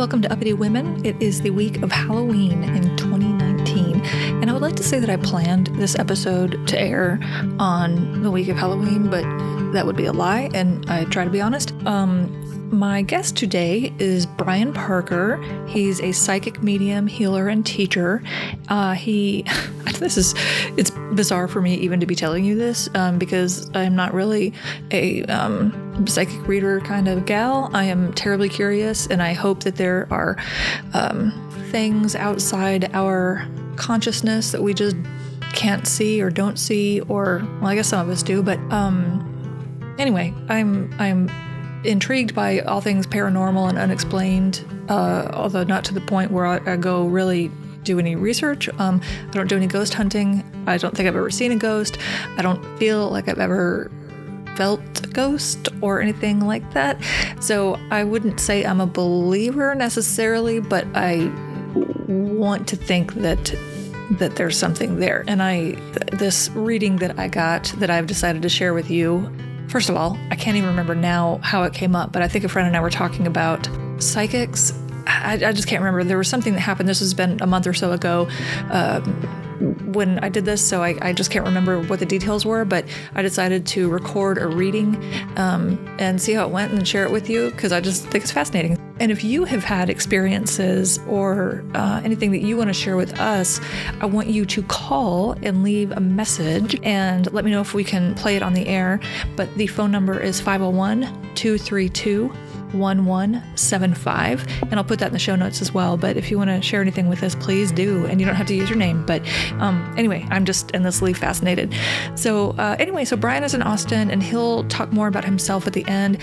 Welcome to Uppity Women. It is the week of Halloween in 2019. And I would like to say that I planned this episode to air on the week of Halloween, but that would be a lie, and I try to be honest. Um, my guest today is Brian Parker. He's a psychic medium, healer, and teacher. Uh, he, this is, it's bizarre for me even to be telling you this um, because I'm not really a um, psychic reader kind of gal. I am terribly curious, and I hope that there are um, things outside our consciousness that we just can't see or don't see, or well, I guess some of us do, but um, anyway, I'm I'm intrigued by all things paranormal and unexplained, uh, although not to the point where I, I go really do any research. Um, I don't do any ghost hunting. I don't think I've ever seen a ghost. I don't feel like I've ever felt a ghost or anything like that. So I wouldn't say I'm a believer necessarily, but I want to think that that there's something there. And I this reading that I got that I've decided to share with you First of all, I can't even remember now how it came up, but I think a friend and I were talking about psychics. I, I just can't remember. There was something that happened. This has been a month or so ago. Um, when I did this, so I, I, just can't remember what the details were, but I decided to record a reading um, and see how it went and share it with you because I just think it's fascinating. And if you have had experiences or uh, anything that you want to share with us, I want you to call and leave a message and let me know if we can play it on the air. But the phone number is 501 232 1175. And I'll put that in the show notes as well. But if you want to share anything with us, please do. And you don't have to use your name. But um, anyway, I'm just endlessly fascinated. So, uh, anyway, so Brian is in Austin and he'll talk more about himself at the end.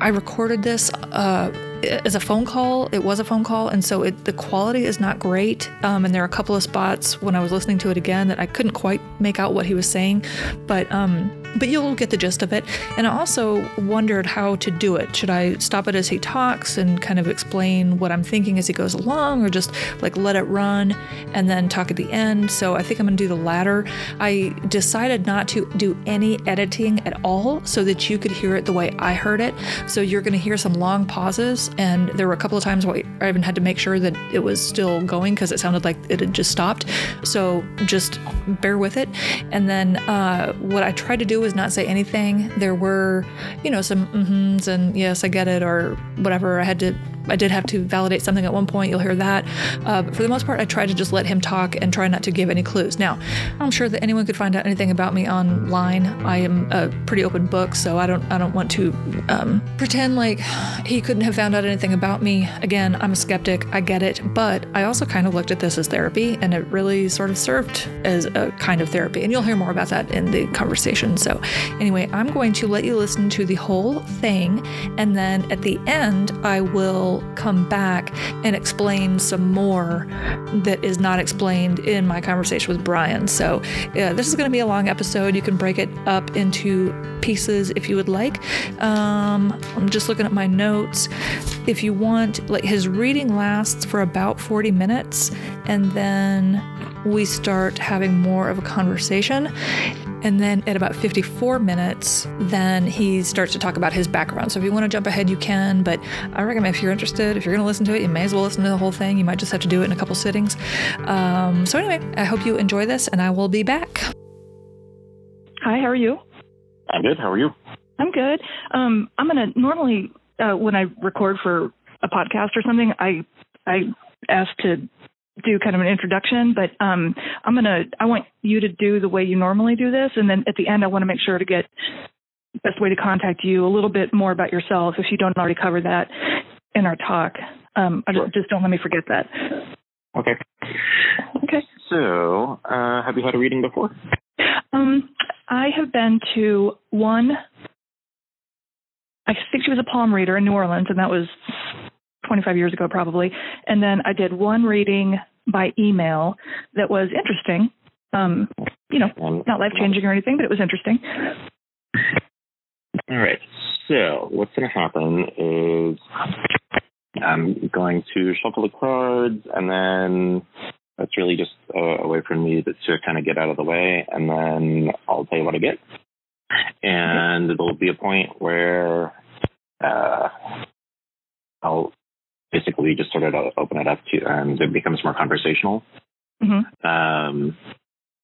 I recorded this. Uh, as a phone call, it was a phone call, and so it, the quality is not great. Um, and there are a couple of spots when I was listening to it again that I couldn't quite make out what he was saying, but um, but you'll get the gist of it. And I also wondered how to do it. Should I stop it as he talks and kind of explain what I'm thinking as he goes along, or just like let it run and then talk at the end? So I think I'm going to do the latter. I decided not to do any editing at all so that you could hear it the way I heard it. So you're going to hear some long pauses, and there were a couple of times where I even had to make sure that it was still going because it sounded like it had just stopped. So just bear with it. And then uh, what I tried to do was not say anything. There were, you know, some mm-hms and yes, I get it, or whatever. I had to I did have to validate something at one point. You'll hear that. Uh, but for the most part, I tried to just let him talk and try not to give any clues. Now, I'm sure that anyone could find out anything about me online. I am a pretty open book, so I don't I don't want to um, pretend like he couldn't have found out anything about me. Again, I'm a skeptic. I get it, but I also kind of looked at this as therapy, and it really sort of served as a kind of therapy. And you'll hear more about that in the conversation. So, anyway, I'm going to let you listen to the whole thing, and then at the end, I will come back and explain some more that is not explained in my conversation with Brian. So, uh, this is going to be a long episode. You can break it up into pieces if you would like. Um, I'm just looking at my notes. If you want, like his reading lasts for about 40 minutes, and then we start having more of a conversation. And then at about 54 minutes, then he starts to talk about his background. So if you want to jump ahead, you can. But I recommend if you're interested, if you're going to listen to it, you may as well listen to the whole thing. You might just have to do it in a couple sittings. Um, so anyway, I hope you enjoy this, and I will be back. Hi, how are you? I'm good. How are you? I'm good. Um, I'm going to normally uh, when I record for a podcast or something, I I ask to do kind of an introduction, but um, I'm gonna I want you to do the way you normally do this, and then at the end I want to make sure to get best way to contact you a little bit more about yourself if you don't already cover that in our talk. Um, sure. just, just don't let me forget that. Okay. Okay. So, uh, have you had a reading before? Um, I have been to one. I think she was a palm reader in New Orleans, and that was 25 years ago probably. And then I did one reading by email that was interesting. Um, you know, not life changing or anything, but it was interesting. All right. So what's going to happen is I'm going to shuffle the cards, and then that's really just a, a way for me to, to kind of get out of the way, and then I'll tell you what I get. And there'll be a point where uh, I'll basically just sort of open it up to, and it becomes more conversational. Mm-hmm. Um,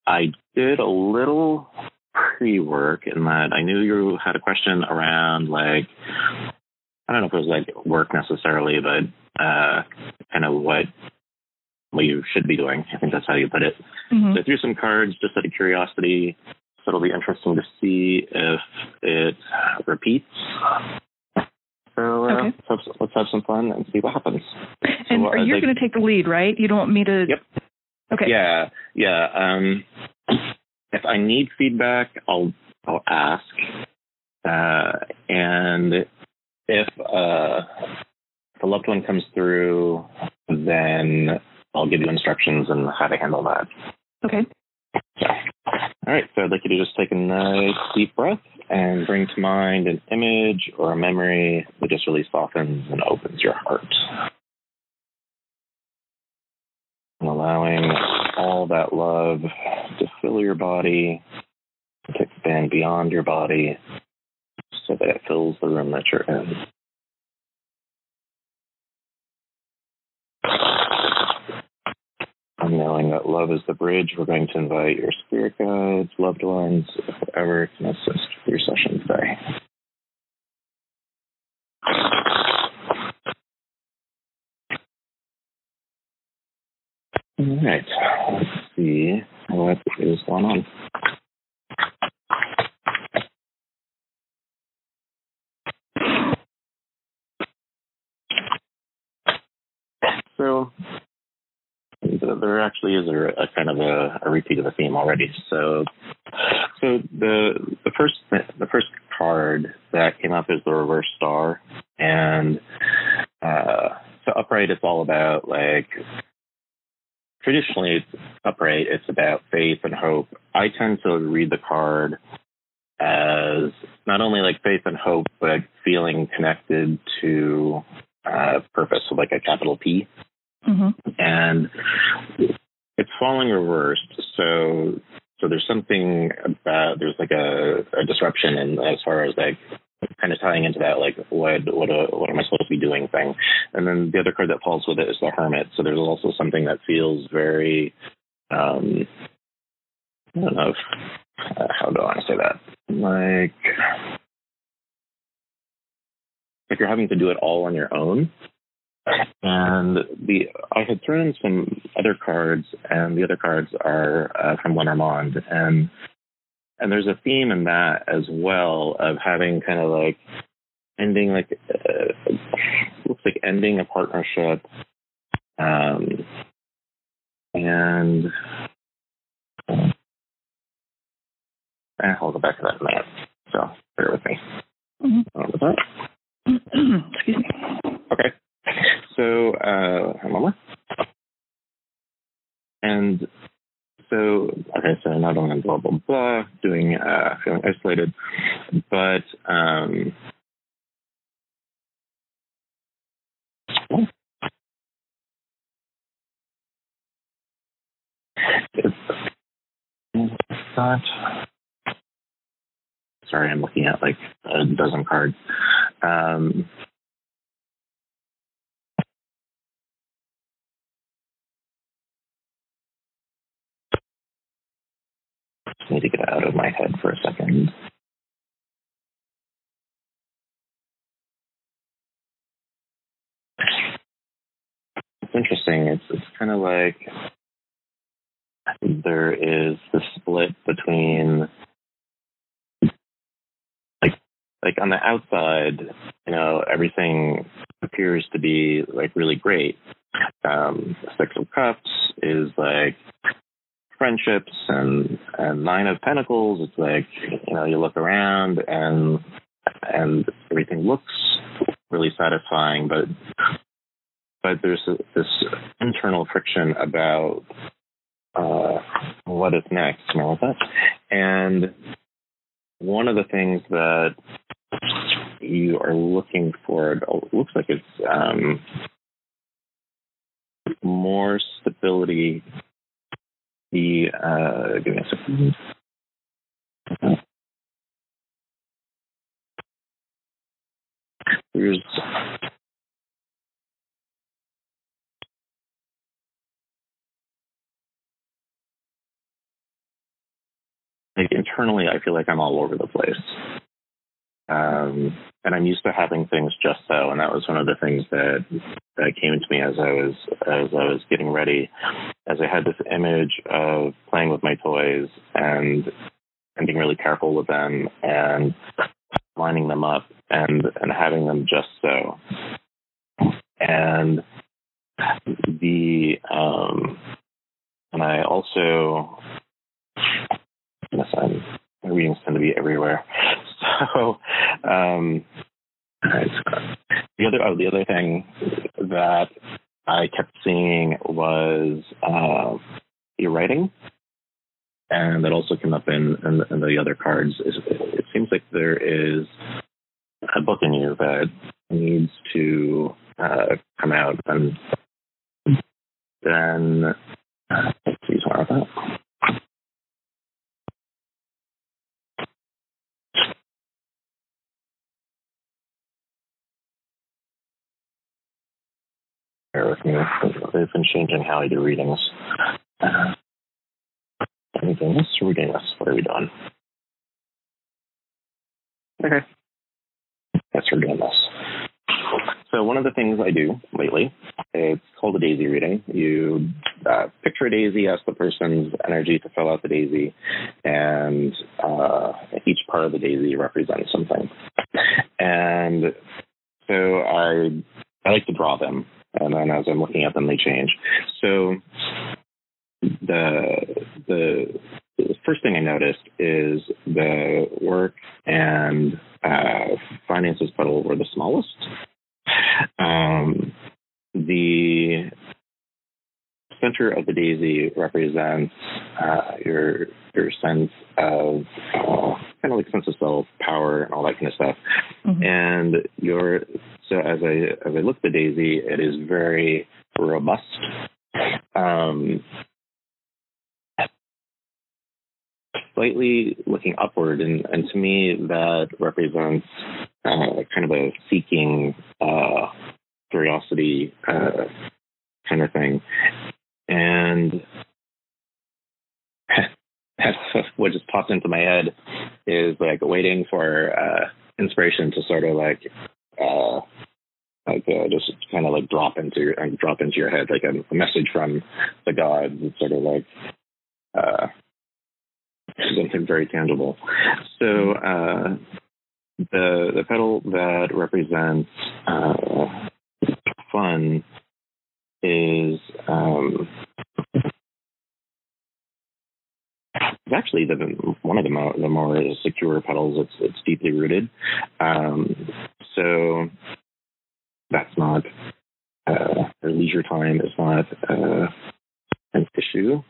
I did a little pre work in that I knew you had a question around like I don't know if it was like work necessarily, but uh, kind of what what you should be doing. I think that's how you put it. Mm-hmm. So I threw some cards just out of curiosity. So it'll be interesting to see if it repeats. So uh, Okay. let's, have, let's have some fun and see what happens. And So, are uh, you going to take the lead, right? You don't want me to. Yep. Okay. Yeah, yeah. Um, if I need feedback, I'll I'll ask, uh, and if uh, if a loved one comes through, then I'll give you instructions on how to handle that. Okay. So, all right. So I'd like you to just take a nice deep breath and bring to mind an image or a memory that just really softens and opens your heart. And allowing all that love to fill your body, to expand beyond your body, so that it fills the room that you're in. And knowing that love is the bridge, we're going to invite your spirit guides, loved ones, whoever can assist with your session today. All right. Let's see what is going on. So there actually is a, a kind of a, a repeat of the theme already. So, so the the first the first card that came up is the reverse star, and uh, so upright it's all about like traditionally upright it's about faith and hope. I tend to read the card as not only like faith and hope, but feeling connected to uh, purpose, so like a capital P Mm-hmm. and it's falling reversed. So so there's something about there's like a, a disruption and as far as like kind of tying into that like what what uh, what am I supposed to be doing thing. And then the other card that falls with it is the hermit. So there's also something that feels very um I don't know if, uh, how do I say that like like you're having to do it all on your own and the I had thrown in some other cards, and the other cards are uh, from Lenormand, and and there's a theme in that as well of having kind of like ending like uh, looks like ending a partnership, um, and uh, I'll go back to that in a minute. So bear with me. Mhm. That? Excuse me. Okay. So, uh, hang on. And so, okay, so not only blah, blah, blah, doing, uh, feeling isolated, but, um, sorry, I'm looking at like a dozen cards. Um, Need to get out of my head for a second. It's interesting. It's it's kind of like there is the split between like like on the outside, you know, everything appears to be like really great. Um, Six of Cups is like friendships and and nine of pentacles. It's like you know you look around and and everything looks really satisfying but but there's a, this internal friction about uh what is next know, with that and one of the things that you are looking for it looks like it's um more stability the uh, give me a second. Here's like internally, I feel like I'm all over the place. Um, and I'm used to having things just so, and that was one of the things that that came to me as I was as I was getting ready, as I had this image of playing with my toys and and being really careful with them and lining them up and and having them just so. And the um, and I also yes, I'm, my readings tend to be everywhere. So um, the other oh, the other thing that I kept seeing was uh, your writing, and that also came up in, in, in the other cards. It seems like there is a book in you that needs to uh, come out, and then uh, please more of that. Bear with me. They've been changing how I do readings. Uh, anything else? Reading this. What are we doing? Okay. Yes, we're doing this. So one of the things I do lately, it's called a daisy reading. You uh, picture a daisy, ask the person's energy to fill out the daisy, and uh, each part of the daisy represents something. And so I I like to draw them and then as I'm looking at them, they change. So the the, first thing I noticed is the work and uh, finances petal were the smallest. Um, the center of the daisy represents uh, your your sense of uh, kind of like sense of self, power, and all that kind of stuff. Mm-hmm. And your so as I as I look at the daisy, it is very robust. Um, slightly looking upward, and, and to me that represents uh, kind of a seeking uh, curiosity uh, kind of thing. And what just popped into my head is like waiting for uh, inspiration to sort of like uh, like uh, just kind of like drop into your uh, drop into your head like a, a message from the gods. It's sort of like uh, something very tangible. So uh, the the petal that represents uh, fun is um, actually the one of the more, the more secure petals. It's it's deeply rooted, um, so that's not uh, or leisure time is not uh, an issue.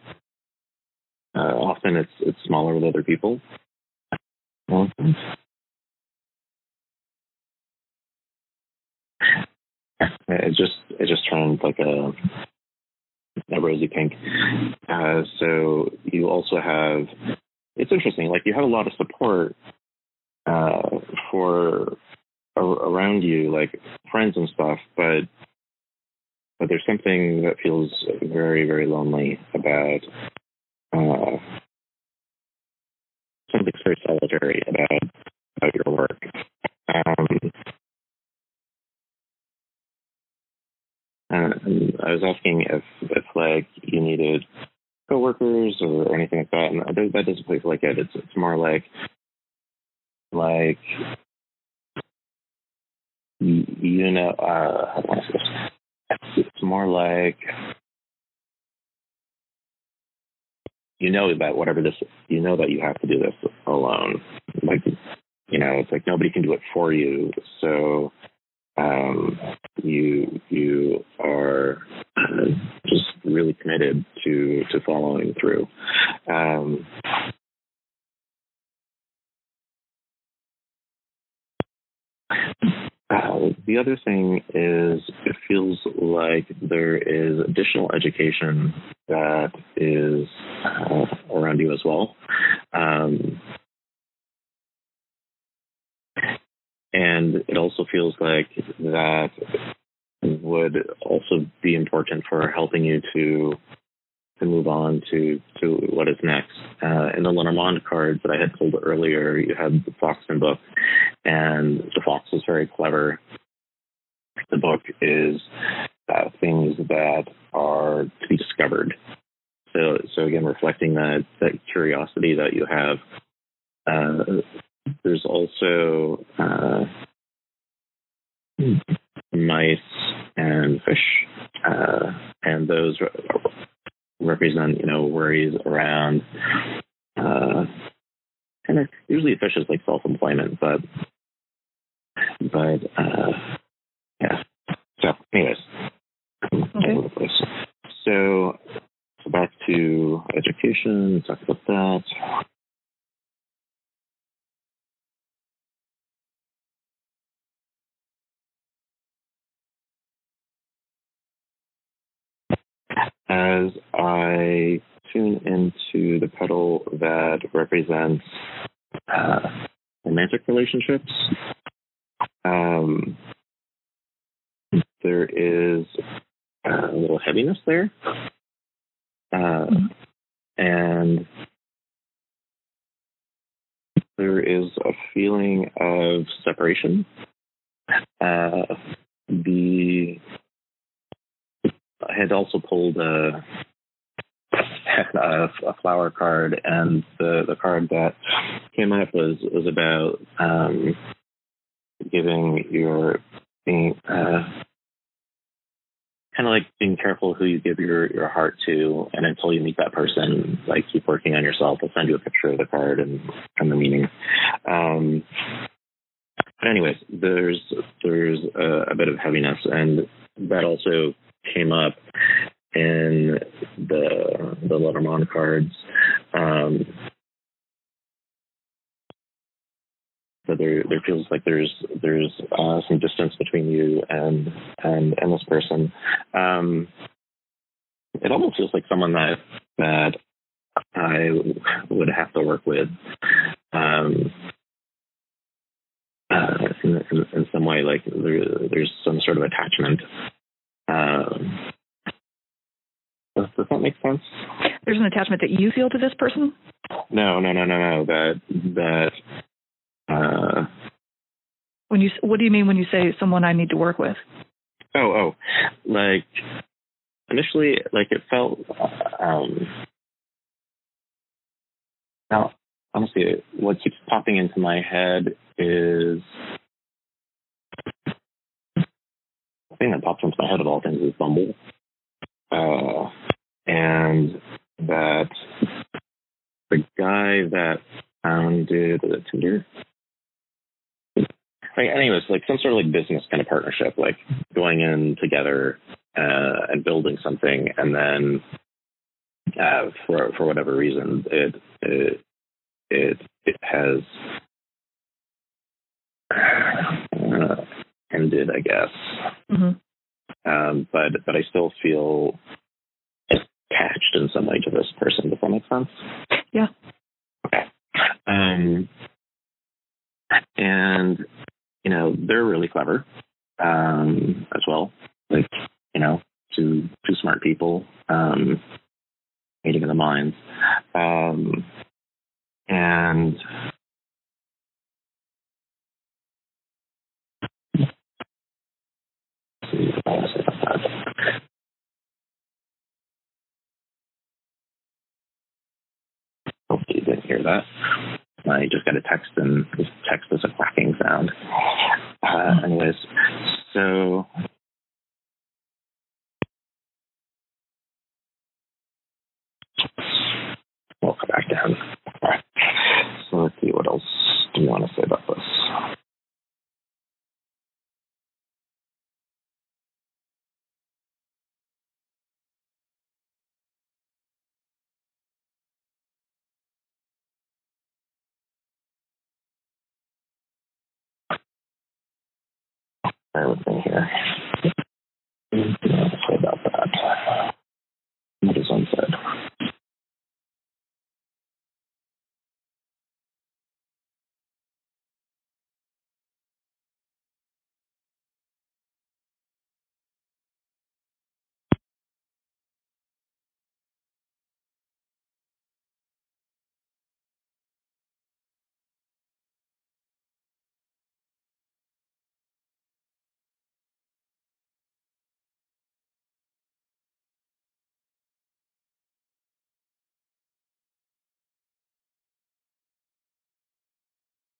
Uh, often it's it's smaller with other people. It just it just turned like a a rosy pink. Uh, so you also have it's interesting. Like you have a lot of support uh, for around you, like friends and stuff, but but there's something that feels very very lonely about uh, something very solitary about about your work. Um, Uh, I was asking if if like you needed coworkers or anything like that, and that, that doesn't feel like it. It's it's more like like you, know uh? It's more like you know that whatever this you know that you have to do this alone. Like you know, it's like nobody can do it for you. So um, you you are just really committed to to following through. Um, uh, the other thing is it feels like there is additional education that is uh, around you as well. Um, and it also feels like that would also be important for helping you to to move on to to what is next. Uh, in the Lenormand cards that I had pulled earlier, you had the fox and book, and the fox was very clever. The book is uh, things that are to be discovered. So, so again, reflecting that that curiosity that you have. Uh, there's also uh, mice and fish, uh, and those represent you know worries around. Uh, and usually fish is like self-employment, but but uh, yeah. So, anyways, Okay. So, so back to education. Talk about that. As I tune into the pedal that represents uh, romantic relationships, um, there is a little heaviness there. Uh, and there is a feeling of separation. Uh, the had also pulled a, a, a flower card, and the, the card that came up was was about um, giving your being uh, kind of like being careful who you give your your heart to, and until you meet that person, like keep working on yourself. I'll send you a picture of the card and and the meaning. Um, but anyways, there's there's a, a bit of heaviness, and that also came up in the the Lenormand cards. Um, so there there feels like there's there's uh, some distance between you and and and this person. Um, it almost feels like someone that that I would have to work with. Um, uh, in, in, in, some way, like there, there's some sort of attachment. Um, does, does that make sense? There's an attachment that you feel to this person. No, no, no, no, no. That that uh, when you what do you mean when you say someone I need to work with? Oh, oh, like initially, like it felt. Um, now, honestly, what keeps popping into my head is thing that pops into my head of all things is Bumble, uh, and that the guy that founded the Tinder? Like anyways, like some sort of like business kind of partnership, like going in together uh, and building something, and then uh, for for whatever reason, it it it, it has uh, ended, I guess. Mm-hmm. Um, but but I still feel attached in some way to this person. Does that make sense? Yeah. Okay. Um, and you know, they're really clever um, as well. Like, you know, two two smart people um, meeting in the minds, um, and Hopefully, you didn't hear that. I just got a text, and this text is a quacking sound. Uh, anyways, so we'll come back down. All right. So let's see what else do you want to say about this. Bear with me here.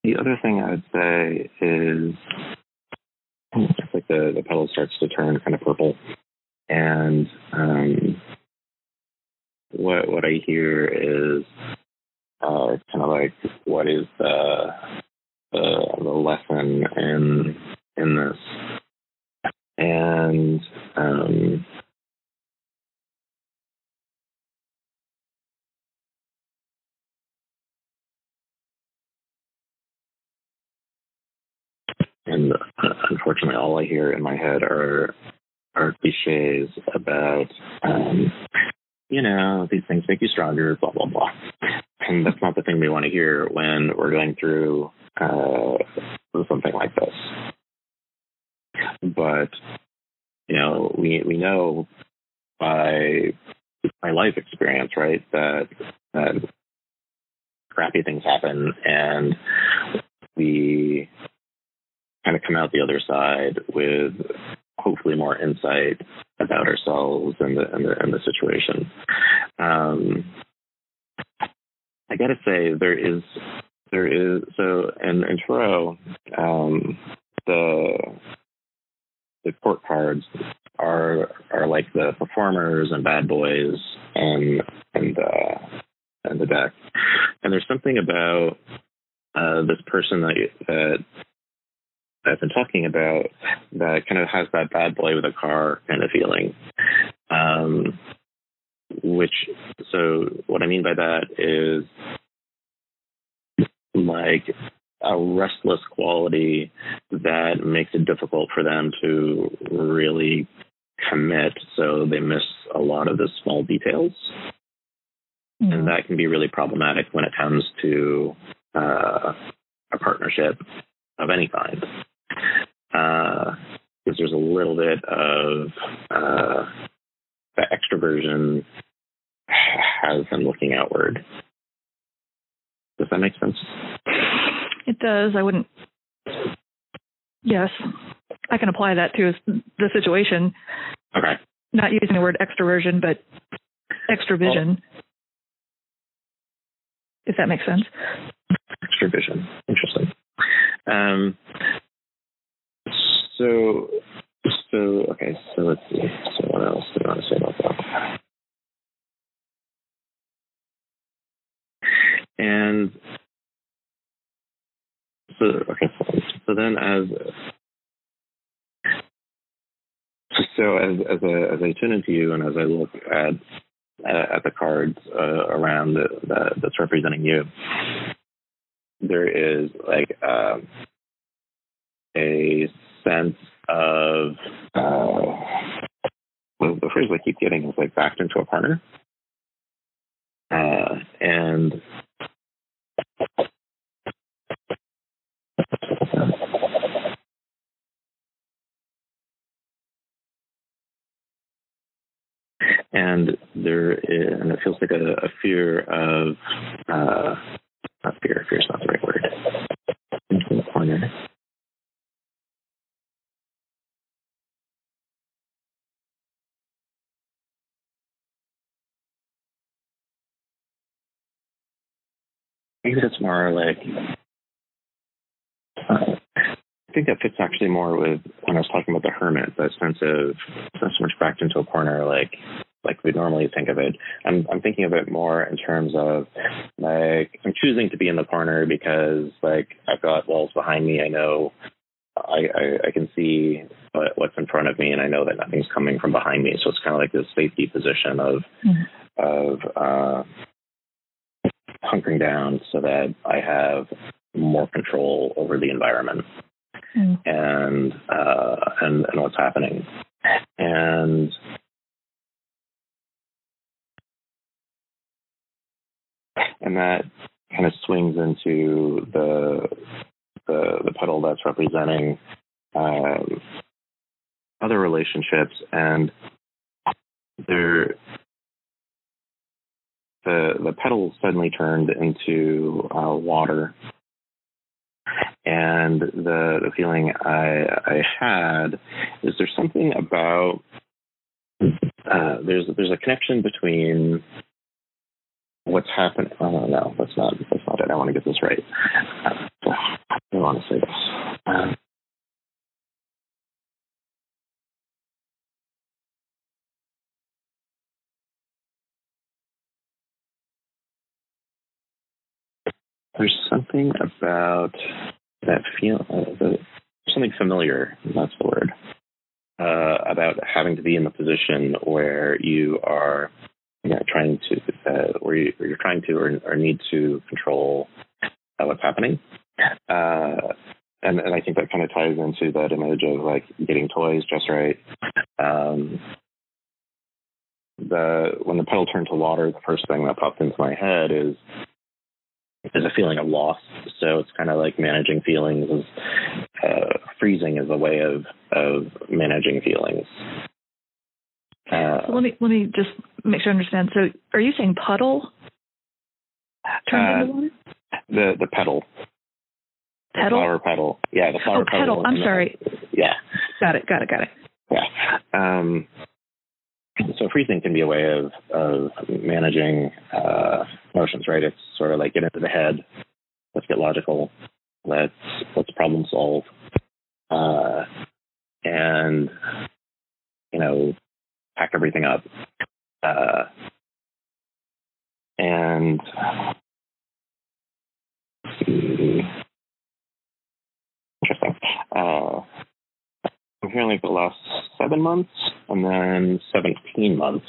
The other thing I'd say is it's like the, the pedal starts to turn kind of purple. And um, what what I hear is uh, kind of like what is the the, the lesson in in this, and um, and unfortunately, all I hear in my head are are cliches about, um, you know, these things make you stronger, blah blah blah, and that's not the thing we want to hear when we're going through uh, something like this. But you know, we we know by my life experience, right, that that crappy things happen and we kind of come out the other side with hopefully more insight about ourselves and the and the, and the situation. Um, I got to say there is there is so in in Tarot um, the the court cards are are like the performers and bad boys and and uh, and the deck. And there's something about uh, this person that that I've been talking about that kind of has that bad boy with a car kind of feeling. Um, which, so what I mean by that is like a restless quality that makes it difficult for them to really commit. So they miss a lot of the small details. Mm-hmm. And that can be really problematic when it comes to uh, a partnership of any kind because uh, there's a little bit of uh, the extroversion has them looking outward. Does that make sense? It does. I wouldn't. Yes, I can apply that to the situation. Okay. Not using the word extroversion, but extravision. Well, if that makes sense. Extravision. Interesting. Um, so, so okay. So let's see. So what else do I want to say about that? And so okay. So, then as so as as I as I tune into you and as I look at at the cards uh, around the, the, that's representing you, there is like um, a sense of uh, the phrase I keep getting is like backed into a corner. Uh, and and there is, and it feels like a, a fear of uh, not fear, fear is not the right word. Maybe that's more like uh, I think that fits actually more with when I was talking about the hermit, that sense of not so much backed into a corner like like we normally think of it. I'm I'm thinking of it more in terms of like I'm choosing to be in the corner because like I've got walls behind me. I know I, I, I can see what, what's in front of me, and I know that nothing's coming from behind me. So it's kind of like this safety position of mm-hmm. of uh, hunkering down so that I have more control over the environment mm. and, uh, and and what's happening. And and that kind of swings into the the, the pedal that's representing um, other relationships and there the the pedal suddenly turned into uh, water, and the the feeling I I had is there's something about uh, there's there's a connection between what's happening. Oh no, that's not that's not it. I want to get this right. Uh, want to say this? Um, there's something about that feel uh, the, something familiar that's the word uh, about having to be in the position where you are you know, trying to uh, where, you, are trying to or, or, need to control uh, what's happening. Uh, and, and I think that kind of ties into that image of like getting toys just right. Um, the when the pedal turned to water the first thing that popped into my head is is a feeling of loss. So it's kind of like managing feelings. Is, uh, freezing is a way of of managing feelings. Uh, so let me let me just make sure I understand. So are you saying puddle? Turn into uh, water? The the pedal. Pedal. The flower pedal. Yeah, the flower oh, pedal. pedal. I'm sorry. yeah. Got it. Got it. Got it. Yeah. Um, so freezing can be a way of of managing uh, emotions, right? It's sort of like get into the head, let's get logical, let's let's problem solve, uh, and you know, pack everything up, uh, and interesting. Uh, I'm hearing like the last seven months and then 17 months.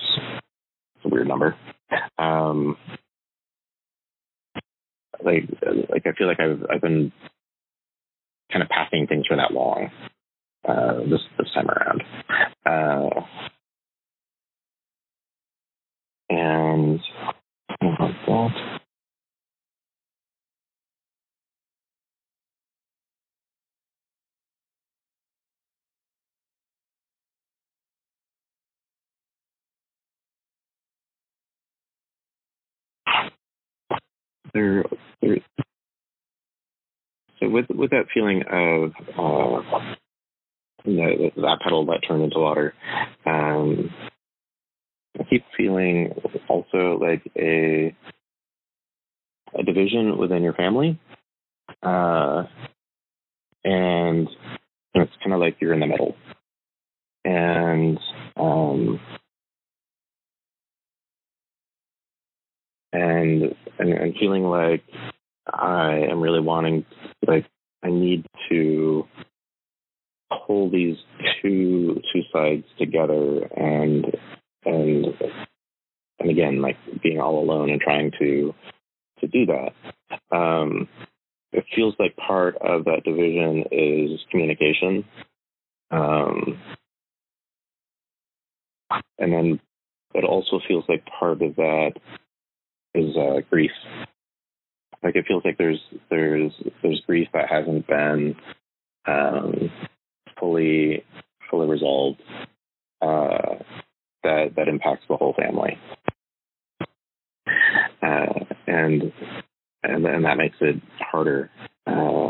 It's a weird number. Um, like, like I feel like I've I've been kind of packing things for that long uh, this this time around. Uh, and that. there, there so with with that feeling of uh, that, that pedal that turned into water, um, I keep feeling also like a a division within your family, uh, and it's kind of like you're in the middle, and um, and, and and feeling like I am really wanting like I need to pull these two two sides together and and and again like being all alone and trying to to do that. Um, it feels like part of that division is communication. Um, and then it also feels like part of that is uh, grief. Like it feels like there's there's there's grief that hasn't been um, fully fully resolved uh, that that impacts the whole family, uh, and and and that makes it harder uh,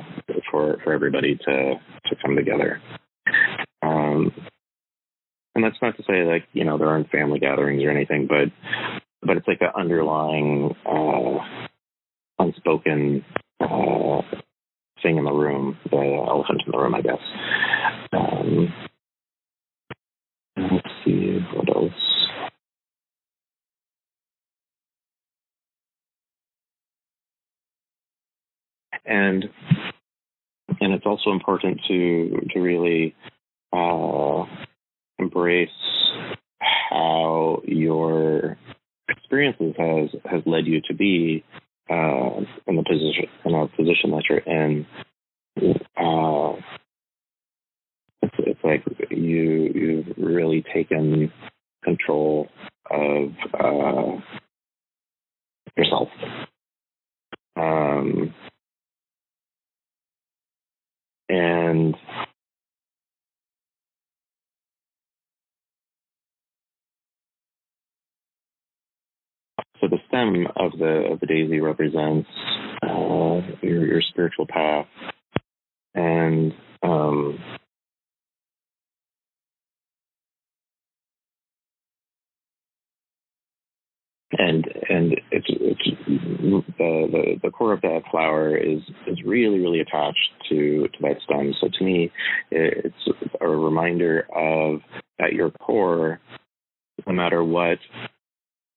for for everybody to to come together. Um, and that's not to say like you know there aren't family gatherings or anything, but but it's like an underlying uh, unspoken uh, thing in the room, the elephant in the room, I guess. Um, let's see what else. And and it's also important to to really uh, embrace how your experiences has has led you to be uh, in the position in a position that you're in. Uh, it's, it's like you you've really taken control of uh, yourself. Um, and So the stem of the of the daisy represents uh, your your spiritual path, and um, and and it's it's the, the the core of that flower is is really really attached to to that stem. So to me, it's a reminder of at your core, no matter what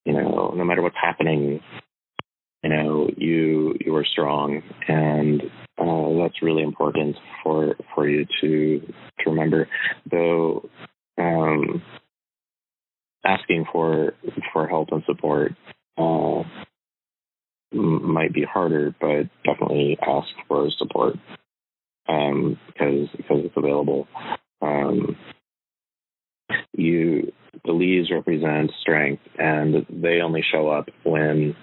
you know, no matter what's happening, you know, you you are strong, and uh, that's really important for for you to to remember. Though um, asking for for help and support uh, might be harder, but definitely ask for support um, because because it's available. Um, you the leaves represent strength, and they only show up when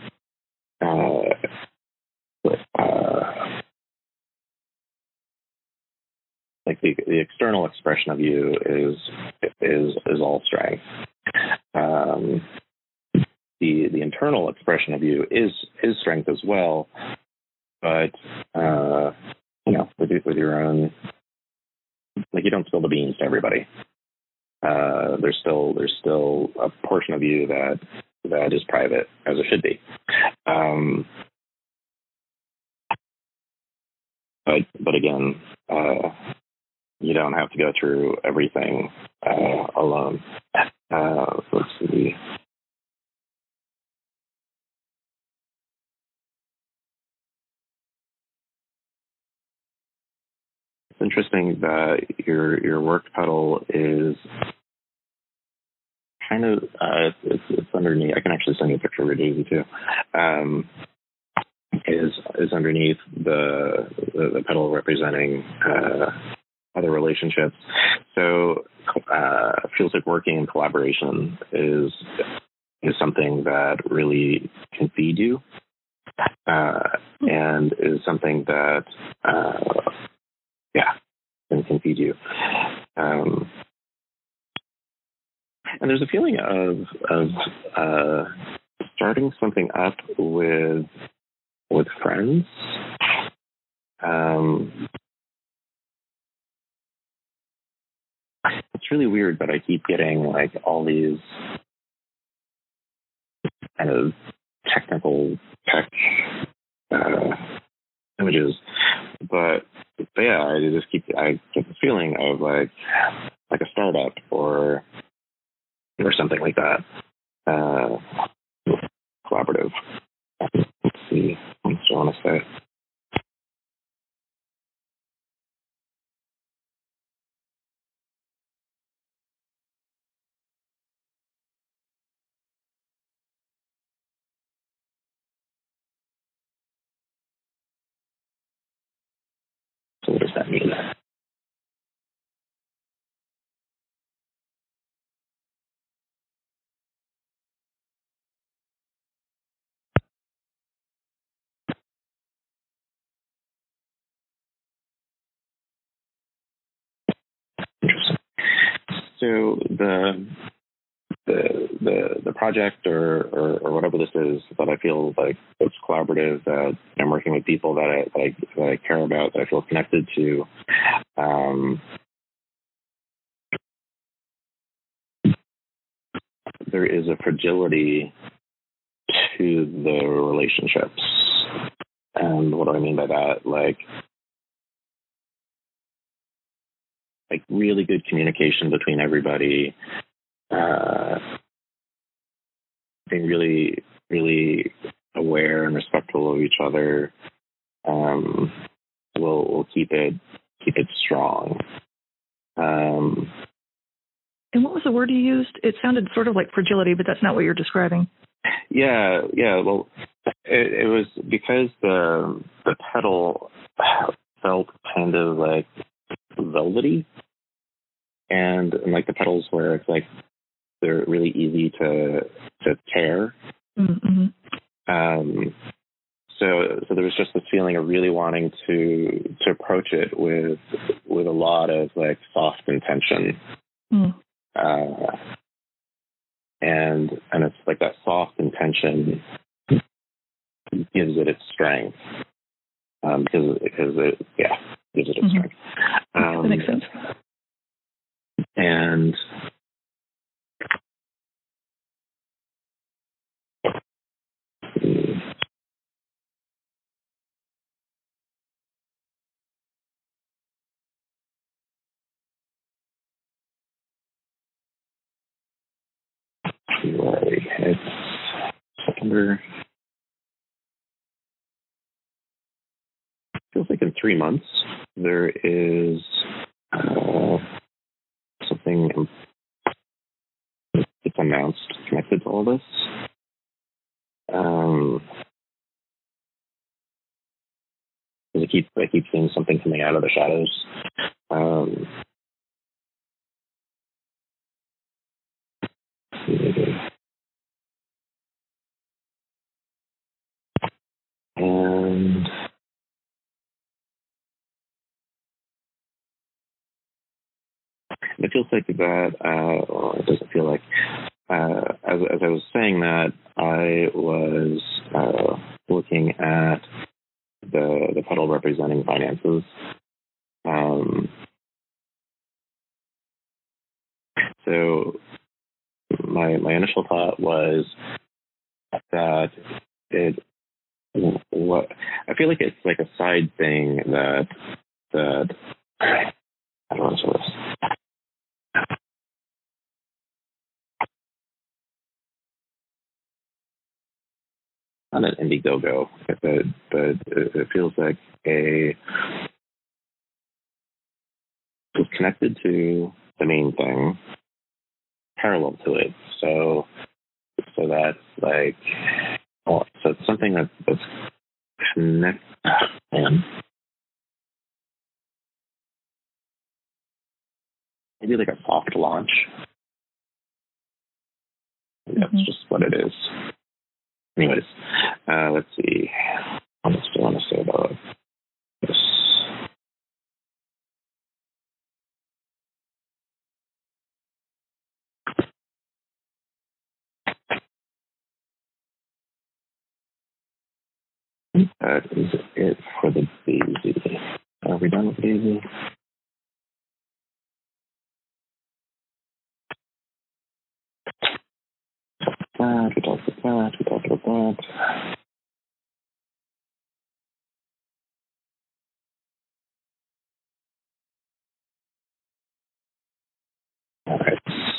uh, uh, like the, the external expression of you is is is all strength. Um, the the internal expression of you is is strength as well, but uh, you know with with your own like you don't spill the beans to everybody. Uh, there's still there's still a portion of you that that is private as it should be. Um, but but again, uh, you don't have to go through everything uh, alone. Uh, let's see. It's interesting that your your work petal is kind of uh, it's, it's underneath. I can actually send you a picture of it too. Um, is is underneath the the, the petal representing uh, other relationships. So uh, feels like working in collaboration is is something that really can feed you, uh, and is something that uh, yeah can, can feed you. Um, and there's a feeling of of uh, starting something up with with friends. Um, it's really weird, but I keep getting like all these kind of technical tech uh, images, but, but yeah, I just keep I get the feeling of like like a startup or or something like that. Uh, collaborative. Let's see. What do I want to say? So the the the the project or, or, or whatever this is that I feel like it's collaborative that I'm working with people that I that I, that I care about that I feel connected to. Um, there is a fragility to the relationships, and what do I mean by that? Like like really good communication between everybody uh, being really, really aware and respectful of each other um, will will keep it keep it strong. Um, And what was the word you used? It sounded sort of like fragility, but that's not what you're describing. yeah, yeah. Well, it, it was because the the petal felt kind of like velvety, and, and like the petals where it's like they're really easy to to tear. Mm-hmm. Um, so so there was just this feeling of really wanting to to approach it with with a lot of like soft intention. Mm. Uh, and and it's like that soft intention gives it its strength um, because because it, yeah, it a Mm-hmm. Um, that makes um, sense. And February, it's September. Feels like in three months there is uh, something that's announced connected to all this. Um, I keep I keep seeing something coming out of the shadows. Um, and it feels like that. Uh, well, it doesn't feel like. Uh, as, as I was saying that, I was uh, looking at the the petal representing finances. Um, so my my initial thought was that it what I feel like it's like a side thing that that I don't know. Not an Indiegogo, but but it feels like a it's connected to the main thing, parallel to it. So so that's like oh, so it's something that, that's connected. Man. Maybe like a soft launch. That's mm-hmm. just what it is. Anyways, uh, let's see. What else do I want to say about this? That is it for the daisy. Are we done with daisy? That, we about that, we that.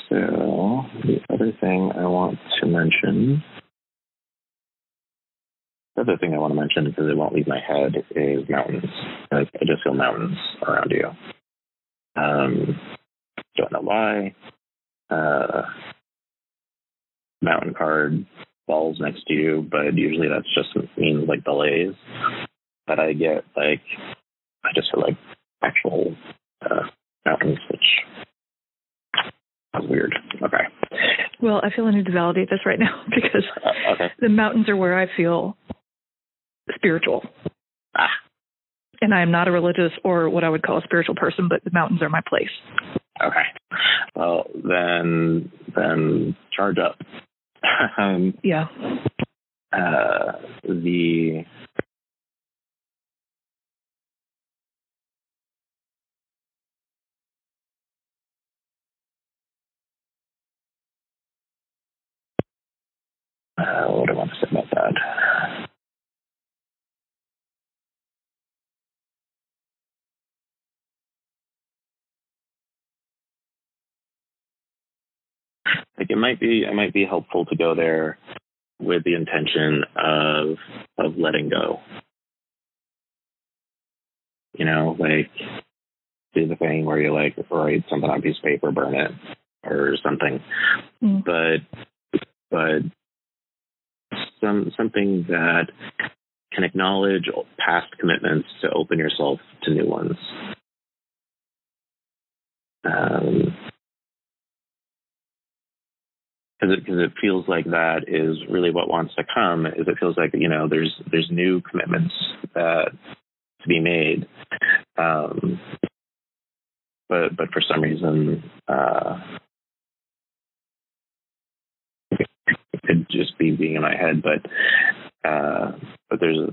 So the other thing I want to mention the other thing I want to mention, because it won't leave my head, is mountains. I just feel mountains around you. Um, don't know why. Uh, mountain card falls next to you, but usually that's just means like delays. But I get like, I just feel like actual uh, mountains, which is weird. Okay. Well, I feel I need to validate this right now because uh, okay. the mountains are where I feel spiritual. Ah. And I am not a religious or what I would call a spiritual person, but the mountains are my place. Okay. Well, then, then charge up. um, yeah. Uh, the uh, what do I want to say about that? Like it might be it might be helpful to go there with the intention of of letting go. You know, like do the thing where you like write something on a piece of paper, burn it, or something. Mm. But but some something that can acknowledge past commitments to open yourself to new ones. Um, because it, cause it feels like that is really what wants to come is it feels like you know there's there's new commitments that to be made. Um, but but for some reason uh, it could just be being in my head but uh, but there's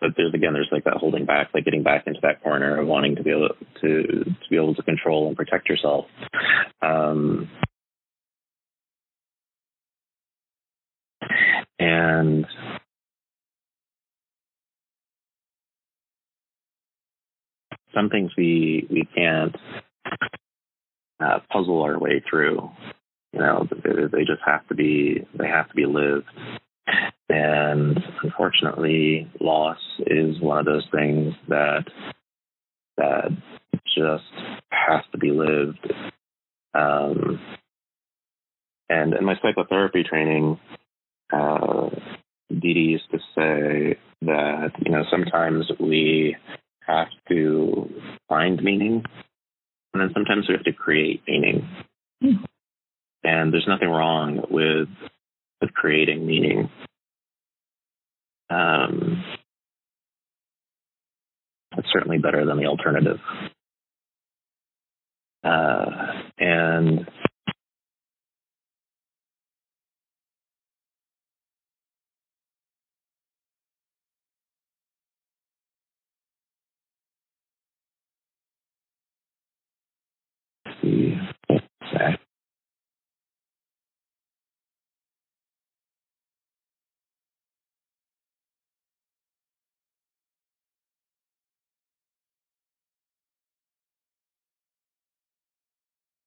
but there's again there's like that holding back like getting back into that corner of wanting to be able to to be able to control and protect yourself. Um, and some things we we can't uh, puzzle our way through. You know, they, they just have to be they have to be lived. and unfortunately, loss is one of those things that that just has to be lived. Um, and in my psychotherapy training, uh, Dee used to say that you know sometimes we have to find meaning, and then sometimes we have to create meaning. Mm. And there's nothing wrong with with creating meaning. Um, it's certainly better than the alternative. Uh, and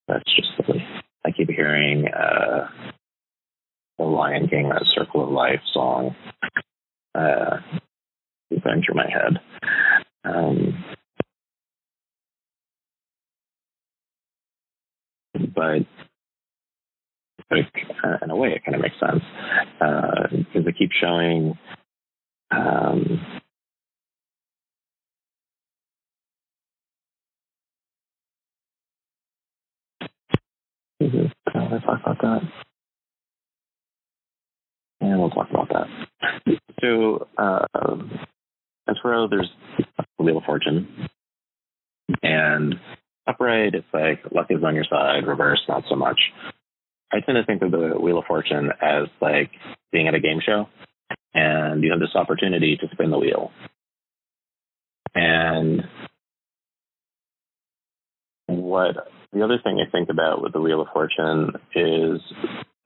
That's just silly. I keep hearing uh, the Lion King, a Circle of Life song, uh, through my head. Um, but like, uh, in a way, it kind of makes sense because uh, they keep showing um, Mm-hmm. Uh, let's talk about that. And we'll talk about that. So, uh, as for there's Wheel of Fortune. And upright, it's like luck is on your side, reverse, not so much. I tend to think of the Wheel of Fortune as like being at a game show and you have this opportunity to spin the wheel. And what the other thing I think about with the Wheel of Fortune is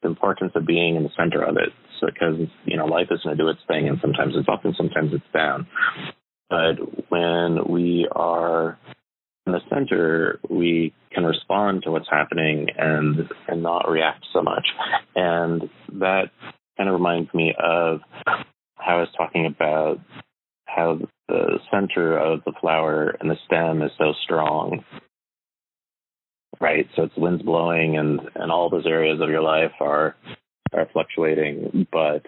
the importance of being in the center of it. So because you know life is going to do its thing, and sometimes it's up and sometimes it's down. But when we are in the center, we can respond to what's happening and and not react so much. And that kind of reminds me of how I was talking about how the center of the flower and the stem is so strong right? So it's winds blowing and and all those areas of your life are are fluctuating, but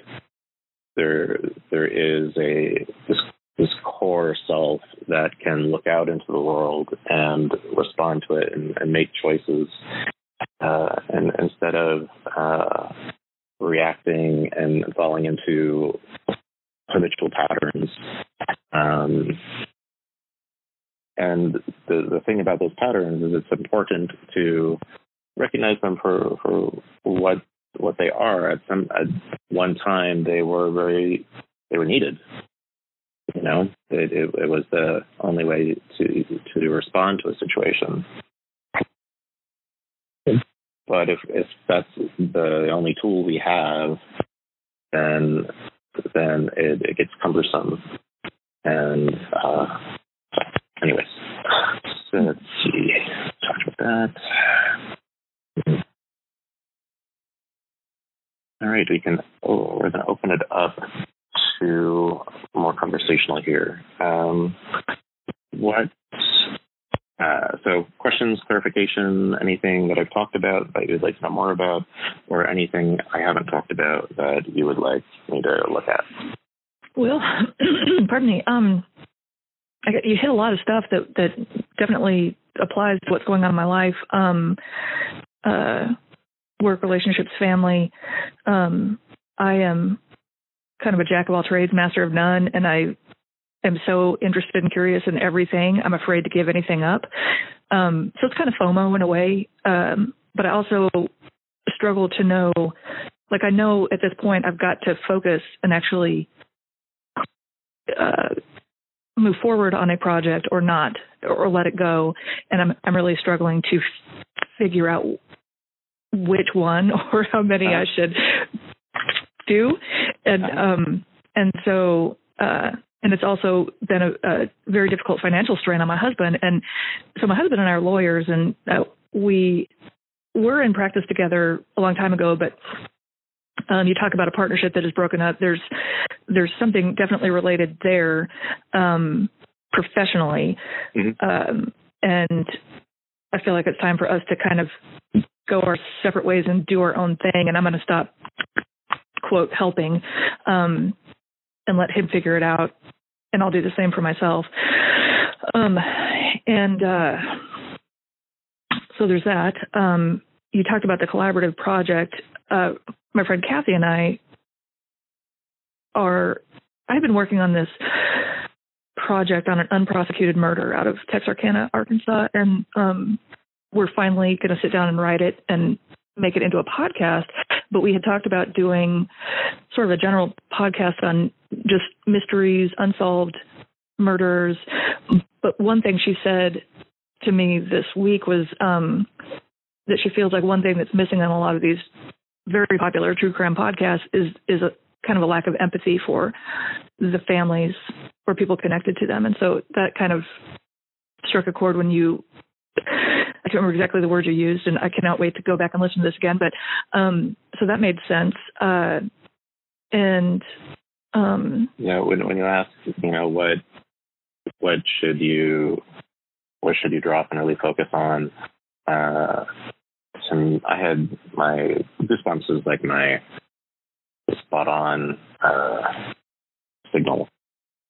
there there is a this this core self that can look out into the world and respond to it and, and make choices uh, and instead of uh, reacting and falling into habitual patterns um, and the, the thing about those patterns is it's important to recognize them for, for what what they are. At some at one time, they were very they were needed. You know, it, it, it was the only way to to respond to a situation. But if if that's the only tool we have, then then it, it gets cumbersome and uh, anyways, so let's see. Talked about that. All right, we can. Oh, we're to open it up to more conversational here. Um, what? Uh, so, questions, clarification, anything that I've talked about that you'd like to know more about, or anything I haven't talked about that you would like me to look at? Well, pardon me. Um, you hit a lot of stuff that that definitely applies to what's going on in my life. Um, uh, work, relationships, family. Um, I am kind of a jack of all trades, master of none, and I am so interested and curious in everything. I'm afraid to give anything up. Um, so it's kind of FOMO in a way. Um, but I also struggle to know, like I know at this point I've got to focus and actually uh, move forward on a project or not or let it go and i'm i'm really struggling to figure out which one or how many i should do and um and so uh and it's also been a, a very difficult financial strain on my husband and so my husband and i are lawyers and uh, we were in practice together a long time ago but Um, you talk about a partnership that is broken up. There's there's something definitely related there um, professionally, Mhm. um, and I feel like it's time for us to kind of go our separate ways and do our own thing. And I'm going to stop quote helping um, and let him figure it out, and I'll do the same for myself. Um, and uh, so there's that. Um, you talked about the collaborative project. Uh, my friend Kathy and I are. I've been working on this project on an unprosecuted murder out of Texarkana, Arkansas, and um, we're finally going to sit down and write it and make it into a podcast. But we had talked about doing sort of a general podcast on just mysteries, unsolved murders. But one thing she said to me this week was um, that she feels like one thing that's missing on a lot of these very popular true crime podcasts is is a kind of a lack of empathy for the families or people connected to them, and so that kind of struck a chord when you. I can't remember exactly the words you used, and I cannot wait to go back and listen to this again. But um, so that made sense, uh, and um, you know, when when you ask, you know, what what should you what should you drop and really focus on? Uh, some I had my goosebumps is like my spot on uh, signal.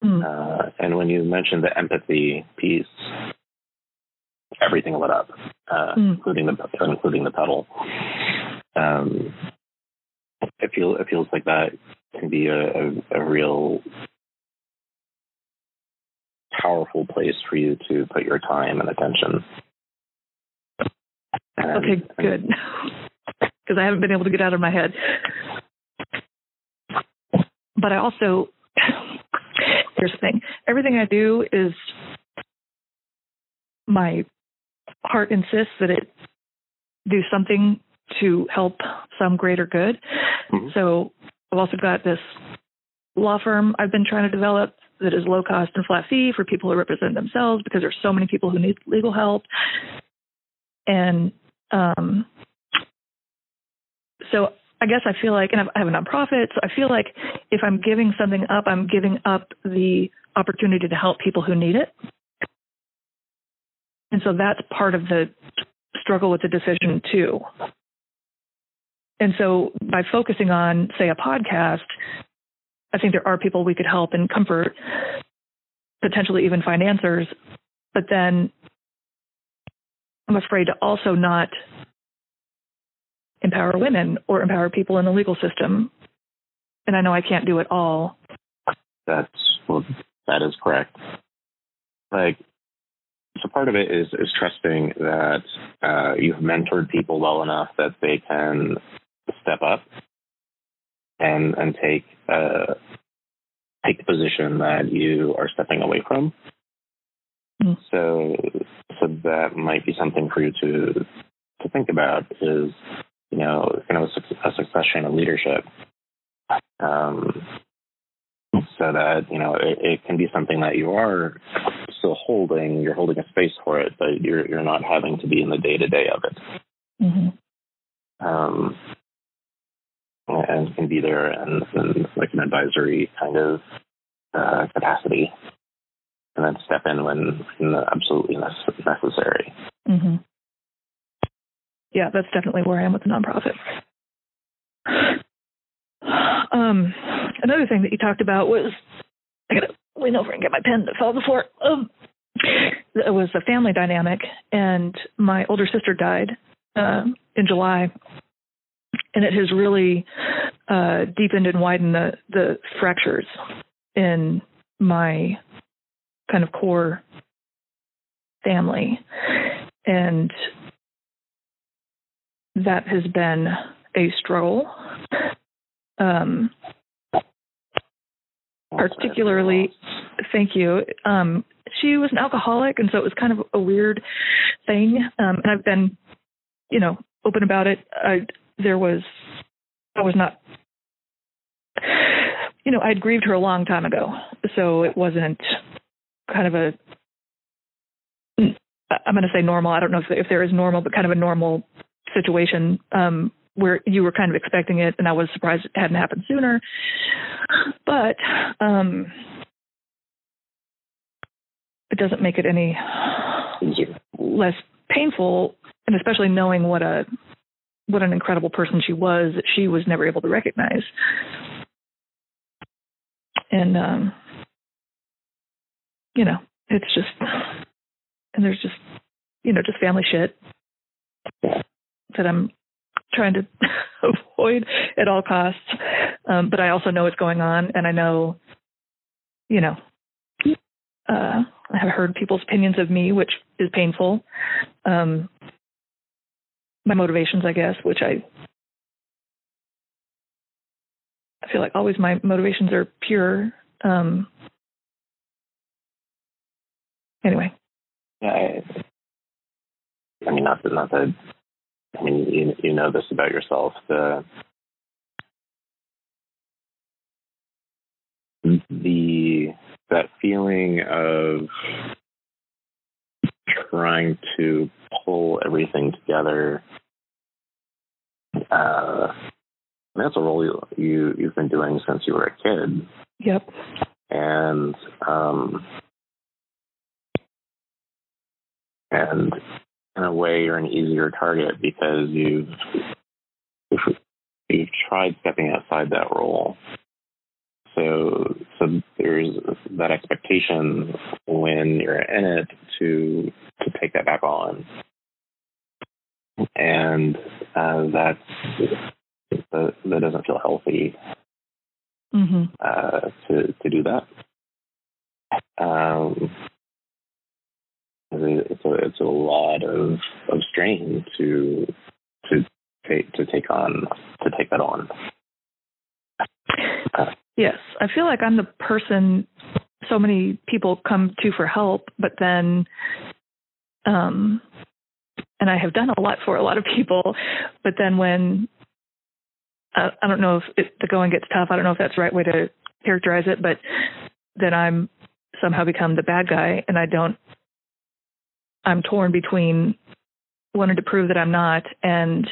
mm, Uh, and when you mentioned the empathy piece, everything lit up, uh, Mm. including the including the petal. Um, it feels it feels like that can be a, a, a real powerful place for you to put your time and attention. And- okay, good, because I haven't been able to get out of my head. But I also here's the thing: everything I do is my heart insists that it do something to help some greater good. Mhm. So I've also got this law firm I've been trying to develop that is low cost and flat fee for people who represent themselves because there's so many people who need legal help. And um, so I guess I feel like, and I have a nonprofit, so I feel like if I'm giving something up, I'm giving up the opportunity to help people who need it. And so that's part of the struggle with the decision too. And so by focusing on, say, a podcast, I think there are people we could help and comfort, potentially even find answers. But then I'm afraid to also not empower women or empower people in the legal system. And I know I can't do it all. That's well, that is correct. Like, so part of it is is trusting that uh, you've mentored people well enough that they can step up and and take uh, take the position that you are stepping away from. Mm. So so that might be something for you to to think about is you know kind of a, a succession of leadership. Um, so that you know it, it can be something that you are still holding. You're holding a space for it, but you're you're not having to be in the day to day of it. Mm-hmm. Um, and can be there and, and like an advisory kind of uh, capacity, and then step in when, when absolutely necessary. Mm-hmm. Yeah, that's definitely where I am with the nonprofit. Um, another thing that you talked about was I gotta lean over and get my pen that fell on before. Um, it was a family dynamic, and my older sister died um, in July, and it has really uh, deepened and widened the the fractures in my kind of core family, and that has been a struggle. Um, particularly, thank you. Um, she was an alcoholic, and so it was kind of a weird thing. Um, and I've been, you know, open about it. I there was, I was not, you know, I'd grieved her a long time ago, so it wasn't kind of a. I'm going to say normal. I don't know if if there is normal, but kind of a normal situation um, where you were kind of expecting it, and I was surprised it hadn't happened sooner. But um, it doesn't make it any less painful, and especially knowing what a what an incredible person she was that she was never able to recognize. And um, you know, it's just and there's just you know just family shit that I'm trying to avoid at all costs. Um, but I also know what's going on, and I know, you know, uh, I have heard people's opinions of me, which is painful. Um, my motivations, I guess, which I I feel like always my motivations are pure. Um, anyway. Yeah, I, I mean, not that, not that. I mean, you, you know this about yourself. The the that feeling of trying to pull everything together. Uh, that's a role you, you you've been doing since you were a kid. Yep. And um, and in a way, you're an easier target because you've you've tried stepping outside that role. So, so there's that expectation when you're in it to to take that back on, and uh, that's that, that doesn't feel healthy mm-hmm. uh, to to do that. Um, it's a it's a lot of of strain to to take to take on to take that on. Yes, I feel like I'm the person so many people come to for help, but then, um, and I have done a lot for a lot of people, but then when uh, I don't know if it, the going gets tough, I don't know if that's the right way to characterize it, but then I'm somehow become the bad guy, and I don't I'm torn between wanting to prove that I'm not and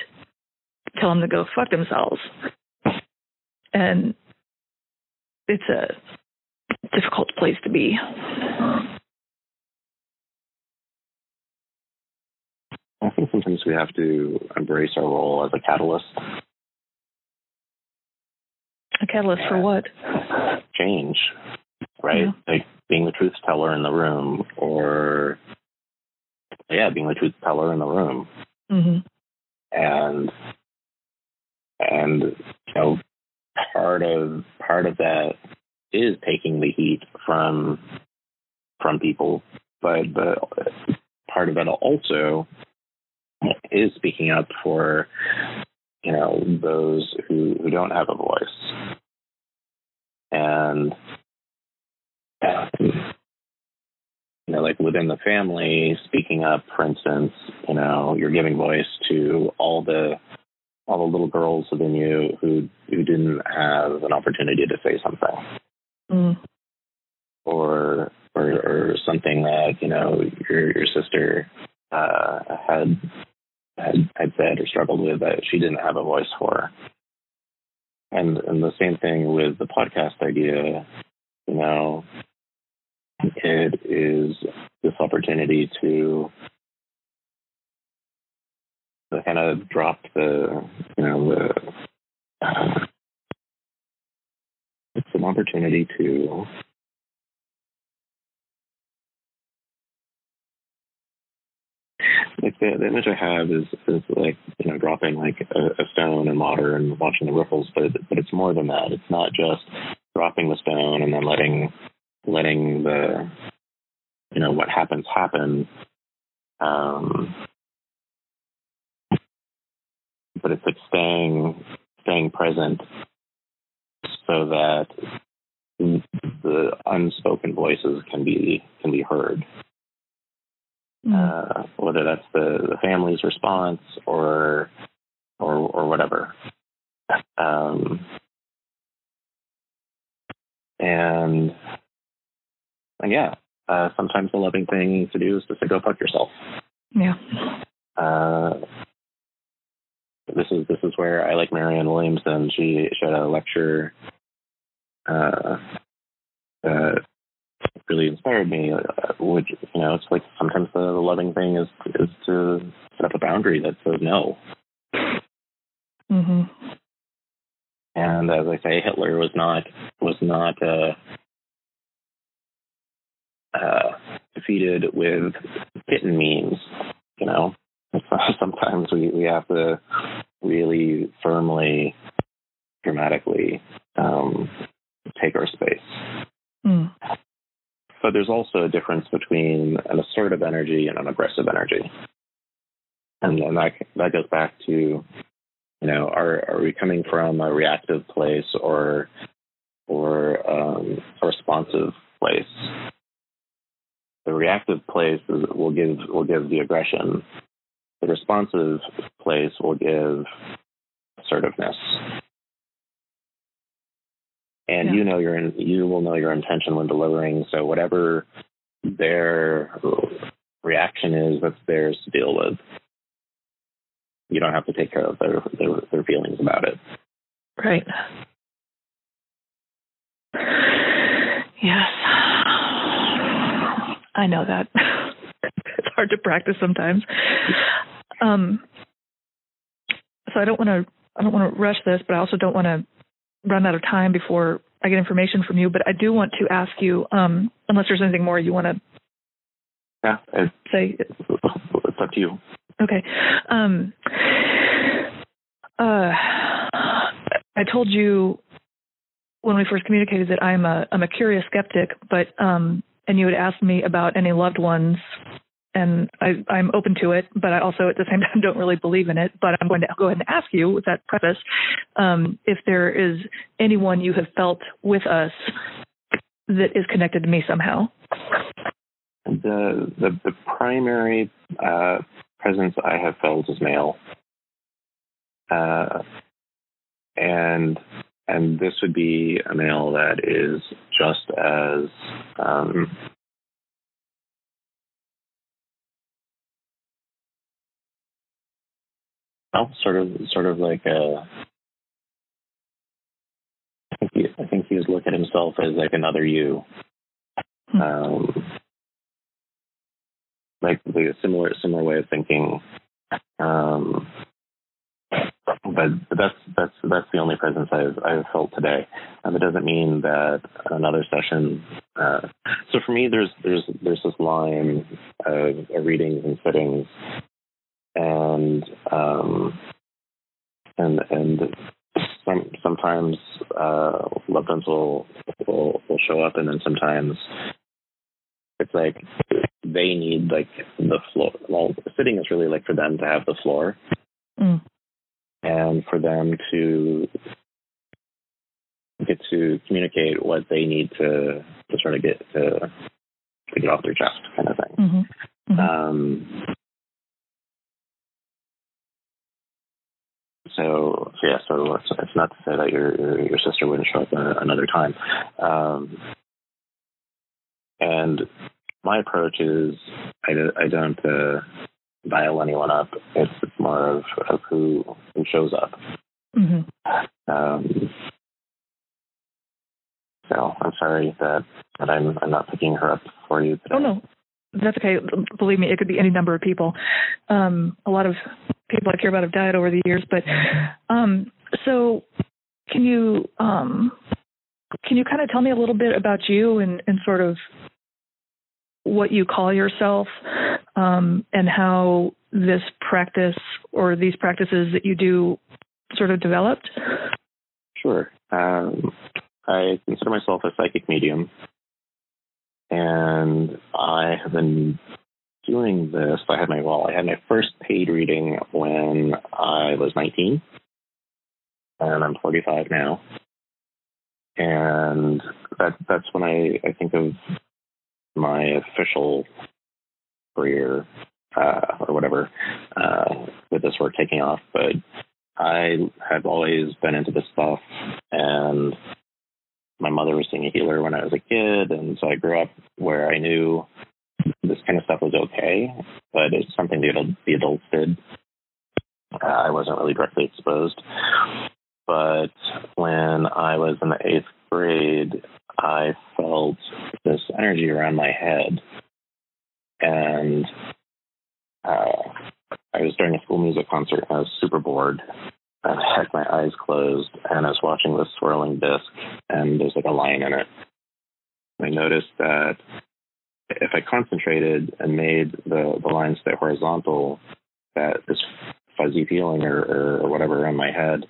tell them to go fuck themselves. And it's a difficult place to be. I think sometimes we have to embrace our role as a catalyst. A catalyst for what? Change, right? Yeah. Like being the truth teller in the room or yeah, being the truth teller in the room. Mm-hmm. And and you know, part of part of that is taking the heat from from people, but but part of it also is speaking up for you know those who who don't have a voice and you know, like within the family, speaking up, for instance, you know, you're giving voice to all the all the little girls within you who who didn't have an opportunity to say something, mm. or, or or something that you know your your sister uh, had had had said or struggled with that she didn't have a voice for. And and the same thing with the podcast idea, you know, it is this opportunity to kind of drop the you know the uh, it's an opportunity to like the, the image I have is is like you know dropping like a, a stone in water and watching the ripples, but but it's more than that. It's not just dropping the stone and then letting letting the you know what happens happen. Um, but it's like staying staying present so that the unspoken voices can be can be heard. Mm. Uh, whether that's the, the family's response or or or whatever. Um, and and yeah, uh, sometimes the loving thing to do is just to go fuck yourself. Yeah. Uh, this is this is where I like Marianne Williamson. She she had a lecture uh, that really inspired me. Uh, which you know, it's like sometimes the, the loving thing is is to set up a boundary that says no. Mm-hmm. And as I say, Hitler was not was not uh, uh, defeated with kitten memes. You know, sometimes we we have to really firmly, dramatically um, take our space. Mm. But there's also a difference between an assertive energy and an aggressive energy, and, and that that goes back to, you know, are are we coming from a reactive place or or um, a responsive reactive place will give will give the aggression. The responsive place will give assertiveness and Yeah. you know your you will know your intention when delivering. So whatever their reaction is, that's theirs to deal with. You don't have to take care of their their, their feelings about it. Right. Yes. I know that. it's hard to practice sometimes. Um, so I don't want to I don't want to rush this, but I also don't want to run out of time before I get information from you. But I do want to ask you, um, unless there's anything more you want to Yeah, it's, say. it's up to you. Okay. Um, uh, I told you when we first communicated that I'm a I'm a curious skeptic, but um, and you had asked me about any loved ones, and I, I'm open to it, but I also at the same time don't really believe in it. But I'm going to go ahead and ask you with that preface um, if there is anyone you have felt with us that is connected to me somehow. The the, the primary uh, presence I have felt is male, uh, and and this would be a male that is just as um, well, sort of sort of like a. I think he, I think he would look at himself as like another you. Hmm. Um, like the similar similar way of thinking. Um, but that's that's that's the only presence I've I've felt today. Um, it doesn't mean that another session. Uh, so for me, there's there's there's this line of, of readings and sittings, and um, and and some sometimes uh, loved ones will, will will show up, and then sometimes it's like they need like the floor. Well, sitting is really like for them to have the floor Mm. And for them to get to communicate what they need to to sort of get to, to get off their chest, kind of thing. Mm-hmm. Mhm. Um, so, so yeah, so it's, it's not to say that your your, your sister wouldn't show up a, another time. Um, and my approach is I, I don't uh, dial anyone up. It's, it's more of, of who who shows up. Mhm. Um, so I'm sorry that, that I'm I'm not picking her up for you today. Oh no, that's okay. Believe me, it could be any number of people. Um, a lot of people I care about have died over the years, but um, so can you um, can you kind of tell me a little bit about you and, and sort of what you call yourself um, and how this practice or these practices that you do sort of developed? Sure. Um, I consider myself a psychic medium, and I have been doing this. I had my well, I had my first paid reading when I was 19, and I'm 45 now. And that that's when I, I think of my official career uh, or whatever uh, with this work taking off. But I have always been into this stuff, and my mother was seeing a healer when I was a kid, and so I grew up where I knew this kind of stuff was okay, but it's something the, adult, the adults did. uh, I wasn't really directly exposed. But when I was in the eighth grade, I felt this energy around my head. And uh, I was during a school music concert I was super bored. I had my eyes closed and I was watching this swirling disc and there's like a line in it. I noticed that if I concentrated and made the, the line stay horizontal, that this fuzzy feeling or, or, or whatever around my head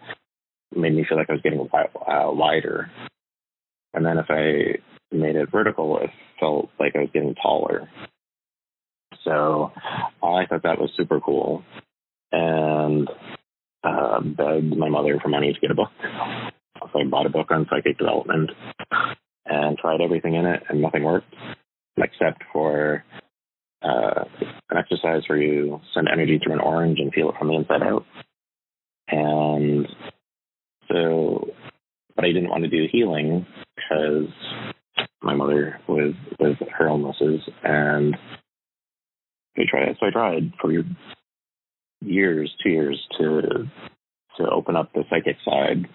made me feel like I was getting uh, wider. And then if I made it vertical, it felt like I was getting taller. So I thought that was super cool and uh, begged my mother for money to get a book. So I bought a book on psychic development and tried everything in it, and nothing worked except for uh, an exercise where you send energy through an orange and feel it from the inside out. And so, but I didn't want to do healing because my mother was with her illnesses, and I tried. So I tried for years, two years to to open up the psychic side.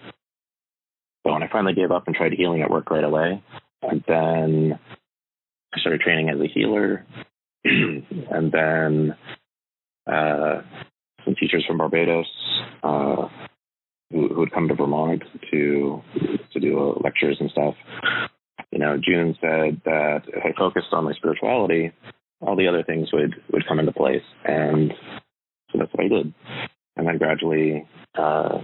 But when I finally gave up and tried healing, at work right away. And then I started training as a healer, and then uh, some teachers from Barbados uh, who, who would come to Vermont to to do uh, lectures and stuff. You know, June said that if I focused on my spirituality, all the other things would would come into place, and so that's what I did. And then gradually, uh,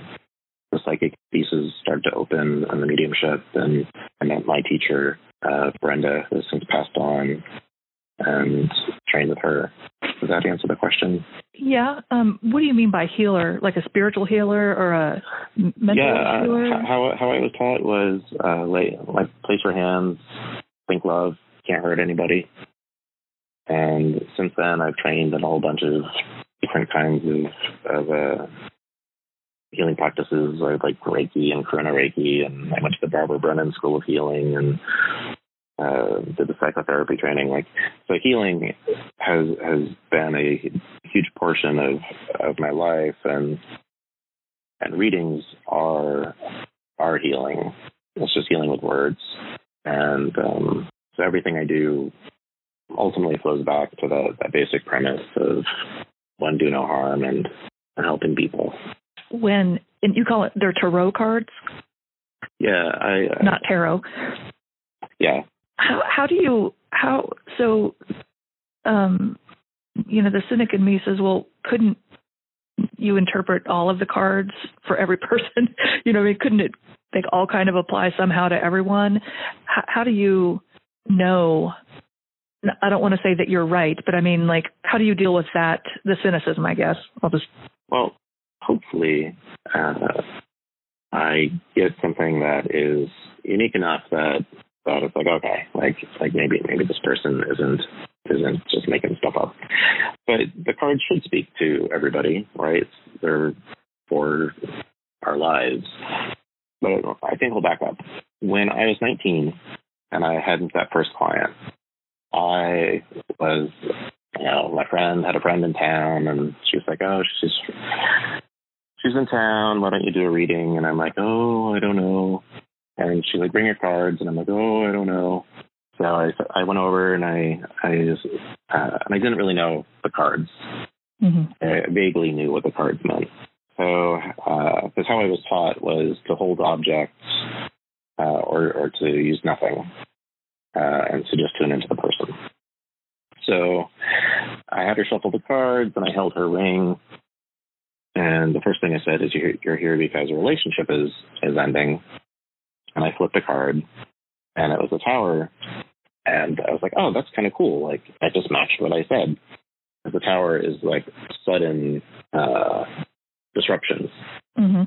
the psychic pieces started to open, and the mediumship, and I met my teacher, uh, Brenda, who has since passed on, and trained with her. Does that answer the question? Yeah. Um, what do you mean by healer? Like a spiritual healer or a mental yeah, healer? Uh, how how I was taught was uh, lay, like place your hands, think love, can't hurt anybody. And since then, I've trained in a whole bunch of different kinds of, of uh, healing practices, like Reiki and Karuna Reiki, and I went to the Barbara Brennan School of Healing and uh, did the psychotherapy training. Like, so healing has has been a huge portion of of my life, and and readings are are healing. It's just healing with words, and um, so everything I do ultimately flows back to the, that basic premise of one do no harm and, and helping people. When and you call it they're tarot cards? Yeah, I uh, not tarot. Yeah. How how do you how so um you know the cynic in me says well couldn't you interpret all of the cards for every person you know I mean couldn't it they all kind of apply somehow to everyone how, how do you know I don't want to say that you're right, but I mean, like, how do you deal with that? The cynicism, I guess. I'll just. Well, hopefully, uh, I get something that is unique enough that that it's like okay, like like maybe maybe this person isn't isn't just making stuff up. But the cards should speak to everybody, right? They're for our lives. But I think we'll back up. When I was 19 and I had that first client, I was, you know, my friend had a friend in town, and she was like, "Oh, she's she's in town. Why don't you do a reading?" And I'm like, "Oh, I don't know." And she's like, "Bring your cards," and I'm like, "Oh, I don't know." So I I went over and I I just, uh, and I didn't really know the cards. Mm-hmm. I vaguely knew what the cards meant. So because uh, how I was taught was to hold objects uh, or or to use nothing uh, and to just tune into the person. So I had her shuffle the cards, and I held her ring. And the first thing I said is, "You're, you're here because a relationship is is ending." And I flipped a card, and it was a tower. And I was like, "Oh, that's kind of cool. Like that just matched what I said." The tower is like sudden uh, disruptions. Mm-hmm.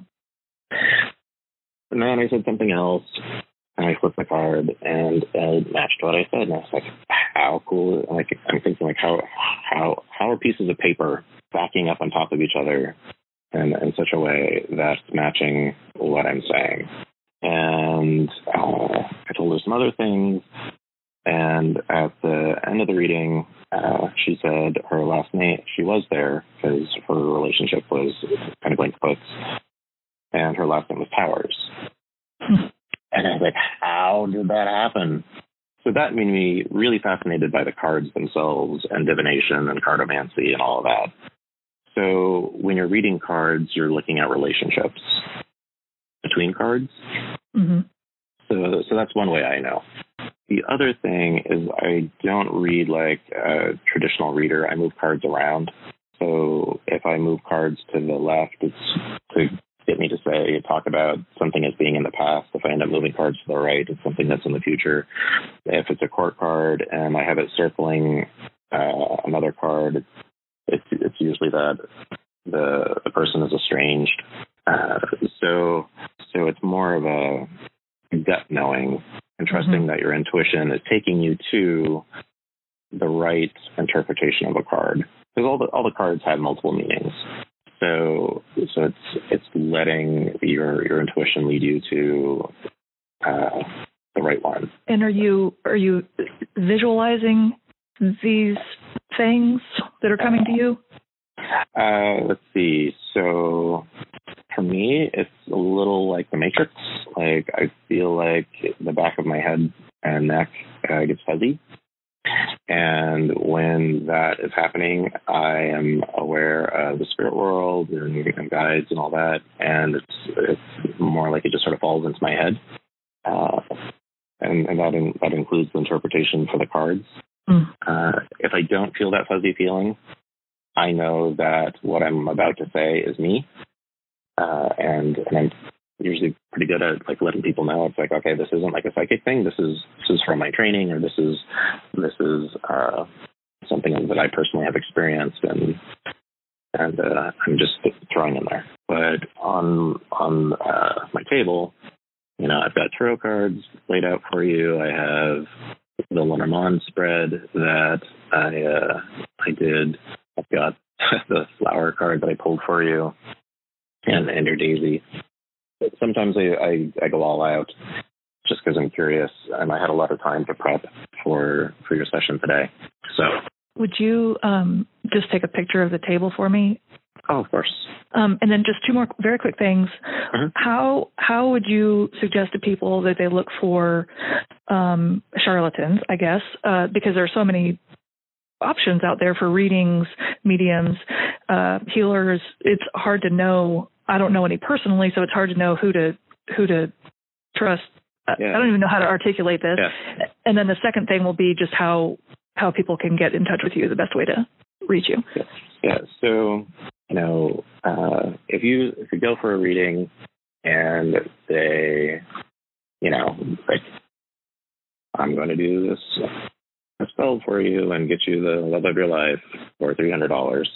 And then I said something else, and I flipped the card and it matched what I said. And I was like, how cool. Like, I'm thinking like, how, how, how are pieces of paper backing up on top of each other in, in such a way that's matching what I'm saying? And uh, I told her some other things. And at the end of the reading, uh, she said her last name, she was there because her relationship was kind of linked books, and her last name was Powers. and I was like, how did that happen? So that made me really fascinated by the cards themselves and divination and cartomancy and all of that. So when you're reading cards, you're looking at relationships between cards. Mm-hmm. So, so that's one way I know. The other thing is I don't read like a traditional reader. I move cards around. So if I move cards to the left, it's to get me to say talk about something as being in the past. If I end up moving cards to the right, it's something that's in the future. If it's a court card and I have it circling uh, another card, it's it's usually that the the person is estranged. Uh, so so it's more of a gut knowing and trusting mm-hmm. that your intuition is taking you to the right interpretation of a card because all the all the cards have multiple meanings. So so it's it's letting your your intuition lead you to uh, the right one. And are you are you visualizing these things that are coming to you? Uh, let's see. So for me, it's a little like the Matrix. Like I feel like the back of my head and neck uh, gets fuzzy. And when that is happening, I am aware of the spirit world and, and guides and all that. And it's it's more like it just sort of falls into my head. Uh, and, and that in, that includes the interpretation for the cards. Mm. Uh, if I don't feel that fuzzy feeling, I know that what I'm about to say is me, uh, and, and I'm usually pretty good at like letting people know it's like okay, this isn't like a psychic thing. This is this is from my training, or this is this is uh, something that I personally have experienced, and and uh, I'm just throwing in there. But on on uh, my table, you know, I've got tarot cards laid out for you. I have the Lenormand spread that I uh, I did. I've got the flower card that I pulled for you, and your daisy. Sometimes I, I, I go all out just because I'm curious, and I had a lot of time to prep for for your session today. So, would you um, just take a picture of the table for me? Oh, of course. Um, and then just two more very quick things. Mm-hmm. How how would you suggest to people that they look for um, charlatans? I guess uh, because there are so many options out there for readings, mediums, uh, healers. It's hard to know. I don't know any personally, so it's hard to know who to who to trust. Yeah. I don't even know how to articulate this. Yeah. And then the second thing will be just how how people can get in touch with you. The best way to reach you. Yeah. yeah. So you know, uh, if you if you go for a reading and they, you know, like I'm going to do this a spell for you and get you the love of your life for three hundred dollars.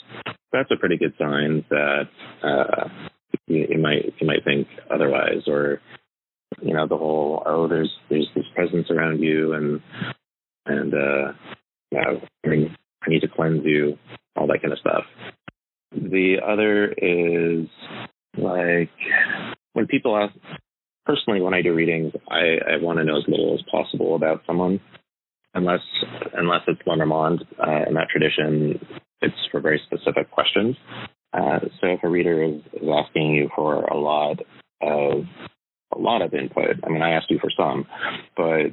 That's a pretty good sign that uh, you, you might you might think otherwise, or you know the whole oh there's there's this presence around you and and uh, yeah I mean I need to cleanse you all that kind of stuff. The other is like when people ask, personally, when I do readings, I, I want to know as little as possible about someone, unless unless it's Lenormand. Uh, in that tradition, it's for very specific questions. Uh, so if a reader is, is asking you for a lot of a lot of input, I mean, I asked you for some, but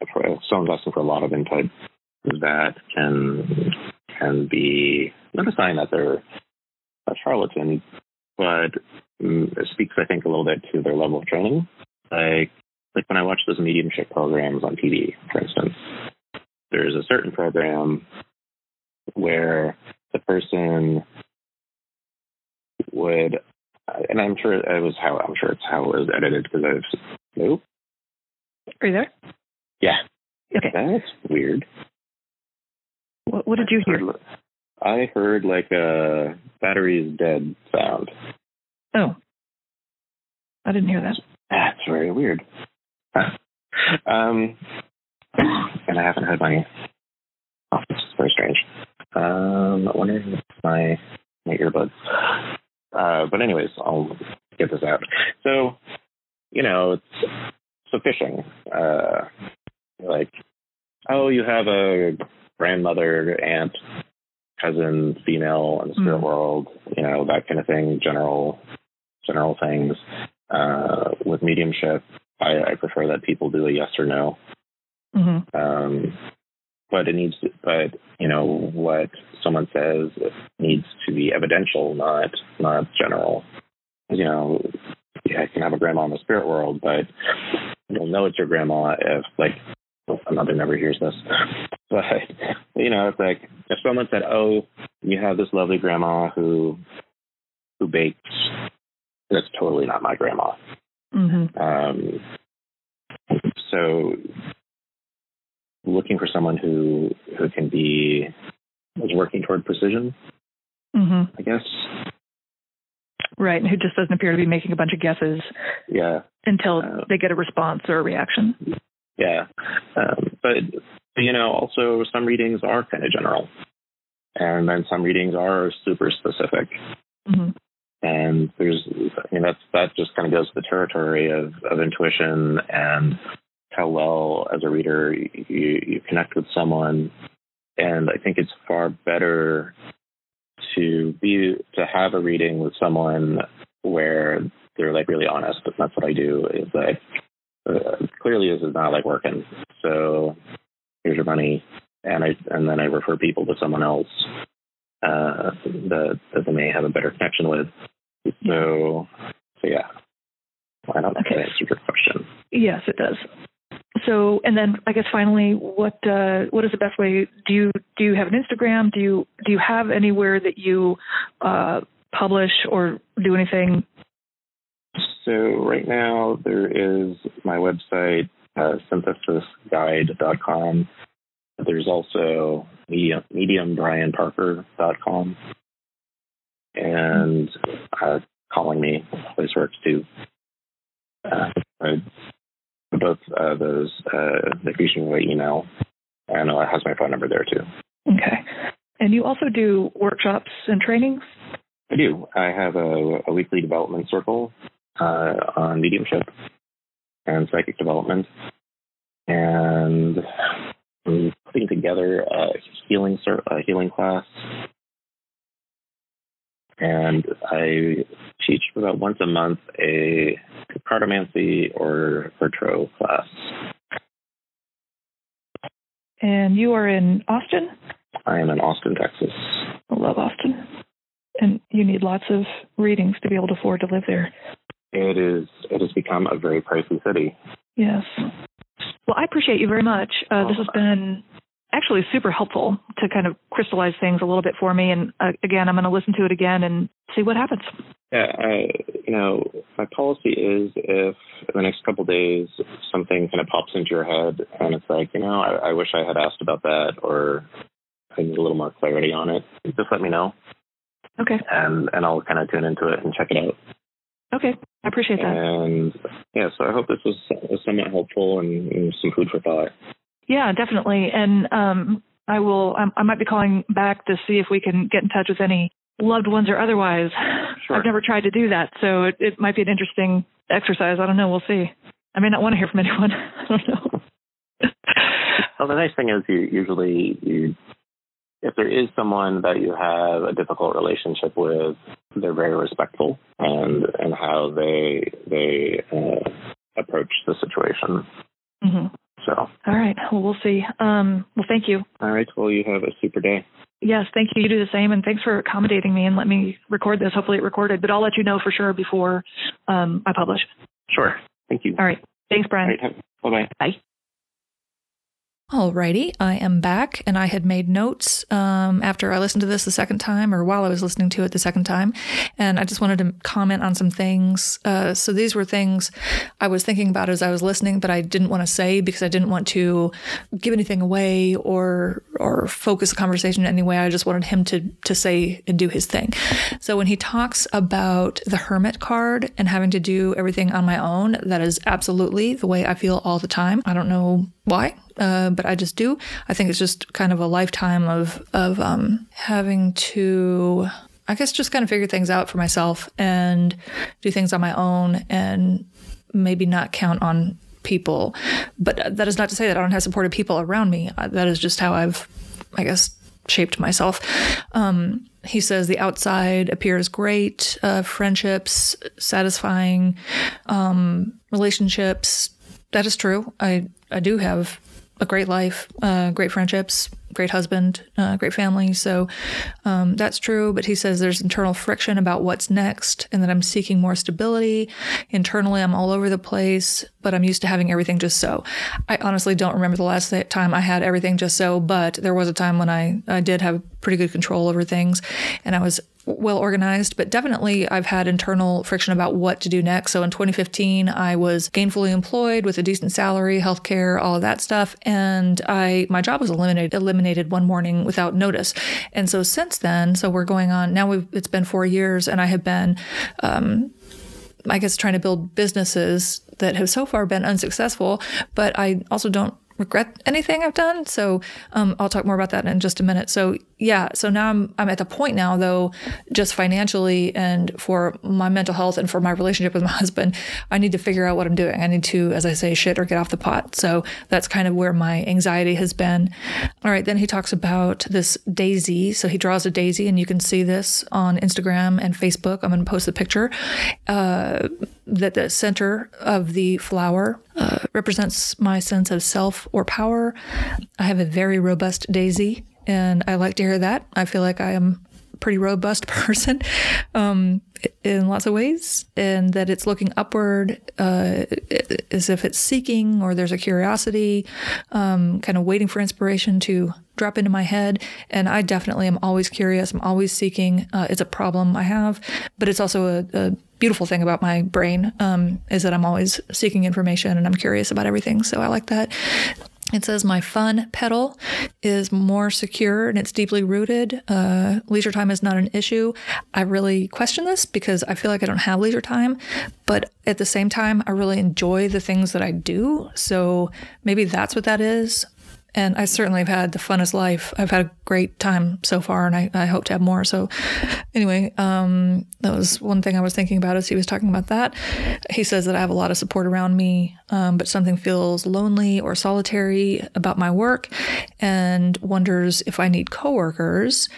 if someone's asking for a lot of input, that can can be not a sign that they're a charlatan, but um, it speaks, I think, a little bit to their level of training. Like, like when I watch those mediumship programs on TV, for instance, there's a certain program where the person would, and I'm sure it was how I'm sure it's how it was edited because I've nope. Are you there? Yeah. Okay. That's weird. What, what did you hear? I heard like a battery is dead sound. Oh. I didn't hear that. That's very weird. um, and I haven't had my. Oh, this is very strange. Um, I wonder if my my earbuds. Uh, but anyways, I'll get this out. So, you know, it's so fishing. Uh, like, oh, you have a grandmother, aunt, cousin, female in the spirit Mm. world, you know, that kind of thing, general general things. Uh, with mediumship, I, I prefer that people do a yes or no. Hmm Um, but it needs to, but you know what someone says needs to be evidential, not not general. You know, yeah, I can have a grandma in the spirit world, but you'll know it's your grandma if like my mother never hears this. But you know, it's like if someone said, "Oh, you have this lovely grandma who who bakes," that's totally not my grandma. hmm Um, so looking for someone who who can be is working toward precision, hmm I guess. Right. And who just doesn't appear to be making a bunch of guesses Yeah, until Uh, they get a response or a reaction. yeah. Um, but you know, also some readings are kind of general, and then some readings are super specific. hmm and there's I mean that's that just kind of goes to the territory of, of intuition and how well as a reader you, you connect with someone and I think it's far better to be to have a reading with someone where they're like really honest and that's what I do is like uh, clearly this is not like working so here's your money and I and then I refer people to someone else uh, that that they may have a better connection with. So, so yeah, I don't think Okay. that answered your question. Yes, it does. So, and then I guess finally, what uh, what is the best way? Do you do you have an Instagram? Do you do you have anywhere that you uh, publish or do anything? So right now there is my website, uh, synthesisguide.com. There's also medium, mediumbrianparker.com. And uh, calling me place works too. Uh, both uh, those, uh, reach me by email, and uh, it has my phone number there too. Okay. And you also do workshops and trainings. I do. I have a, a weekly development circle uh, on mediumship and psychic development, and I'm putting together a healing cir- a healing class. And I teach about once a month a cartomancy or Virtro class. And you are in Austin. I am in Austin, Texas. I love Austin. And you need lots of readings to be able to afford to live there. It is. It has become a very pricey city. Yes. Well, I appreciate you very much. Uh, this has been actually super helpful to kind of crystallize things a little bit for me. And uh, again, I'm going to listen to it again and see what happens. Yeah, I, you know, my policy is if in the next couple of days something kind of pops into your head and it's like, you know, I, I wish I had asked about that or I need a little more clarity on it, just let me know Okay. and and I'll kind of tune into it and check it out. Okay. I appreciate that. And yeah, so I hope this was, was somewhat helpful and, and some food for thought. Yeah, definitely. And um, I will. I, I might be calling back to see if we can get in touch with any loved ones or otherwise. Sure. I've never tried to do that, so it, it might be an interesting exercise. I don't know. We'll see. I may not want to hear from anyone. I don't know. Well, the nice thing is you usually you if there is someone that you have a difficult relationship with, they're very respectful and and how they they uh, approach the situation. hmm So, All right. Well, we'll see. Um, well, thank you. all right. Well, you have a super day. Yes, thank you. You do the same, and thanks for accommodating me and let me record this. Hopefully, it recorded, but I'll let you know for sure before um, I publish. Sure. Thank you. All right. Thanks, Brian. right. Bye bye. Alrighty, I am back and I had made notes um, after I listened to this the second time or while I was listening to it the second time. And I just wanted to comment on some things. Uh, so these were things I was thinking about as I was listening, but I didn't want to say because I didn't want to give anything away or or focus the conversation in any way. I just wanted him to to say and do his thing. So when he talks about the hermit card and having to do everything on my own, that is absolutely the way I feel all the time. I don't know why uh, but I just do. I think it's just kind of a lifetime of of um, having to, I guess, just kind of figure things out for myself and do things on my own, and maybe not count on people. But that is not to say that I don't have supportive people around me. Uh, That is just how I've I guess, shaped myself. Um, he says the outside appears great, uh, friendships, satisfying um, relationships. That is true. I I do have a great life, uh, great friendships, great husband, uh, great family. So um, that's true. But he says there's internal friction about what's next and that I'm seeking more stability. Internally, I'm all over the place, but I'm used to having everything just so. I honestly don't remember the last time I had everything just so, but there was a time when I, I did have pretty good control over things and I was well organized, but definitely I've had internal friction about what to do next. So in 2015, I was gainfully employed with a decent salary, healthcare, all of that stuff, and I my job was eliminated eliminated one morning without notice. And so since then, so we're going on now. We've it's been four years, and I have been. Um, I guess trying to build businesses that have so far been unsuccessful, but I also don't regret anything I've done. So um, I'll talk more about that in just a minute. So yeah, so now I'm I'm at the point now though, just financially and for my mental health and for my relationship with my husband, I need to figure out what I'm doing. I need to, as I say, shit or get off the pot. So that's kind of where my anxiety has been. All right, then he talks about this daisy. So he draws a daisy, and you can see this on Instagram and Facebook. I'm going to post the picture. Uh, that the center of the flower uh, represents my sense of self or power. I have a very robust daisy, and I like to hear that. I feel like I am a pretty robust person um, in lots of ways, and that it's looking upward uh, as if it's seeking or there's a curiosity, um, kind of waiting for inspiration to drop into my head. And I definitely am always curious. I'm always seeking. Uh, it's a problem I have, but it's also a, a beautiful thing about my brain um, is that I'm always seeking information and I'm curious about everything. So I like that. It says my fun petal is more secure and it's deeply rooted. Uh, leisure time is not an issue. I really question this because I feel like I don't have leisure time, but at the same time, I really enjoy the things that I do. So maybe that's what that is and I certainly have had the funnest life. I've had a great time so far, and I, I hope to have more. So, anyway, um, that was one thing I was thinking about as he was talking about that. He says that I have a lot of support around me, um, but something feels lonely or solitary about my work, and wonders if I need coworkers.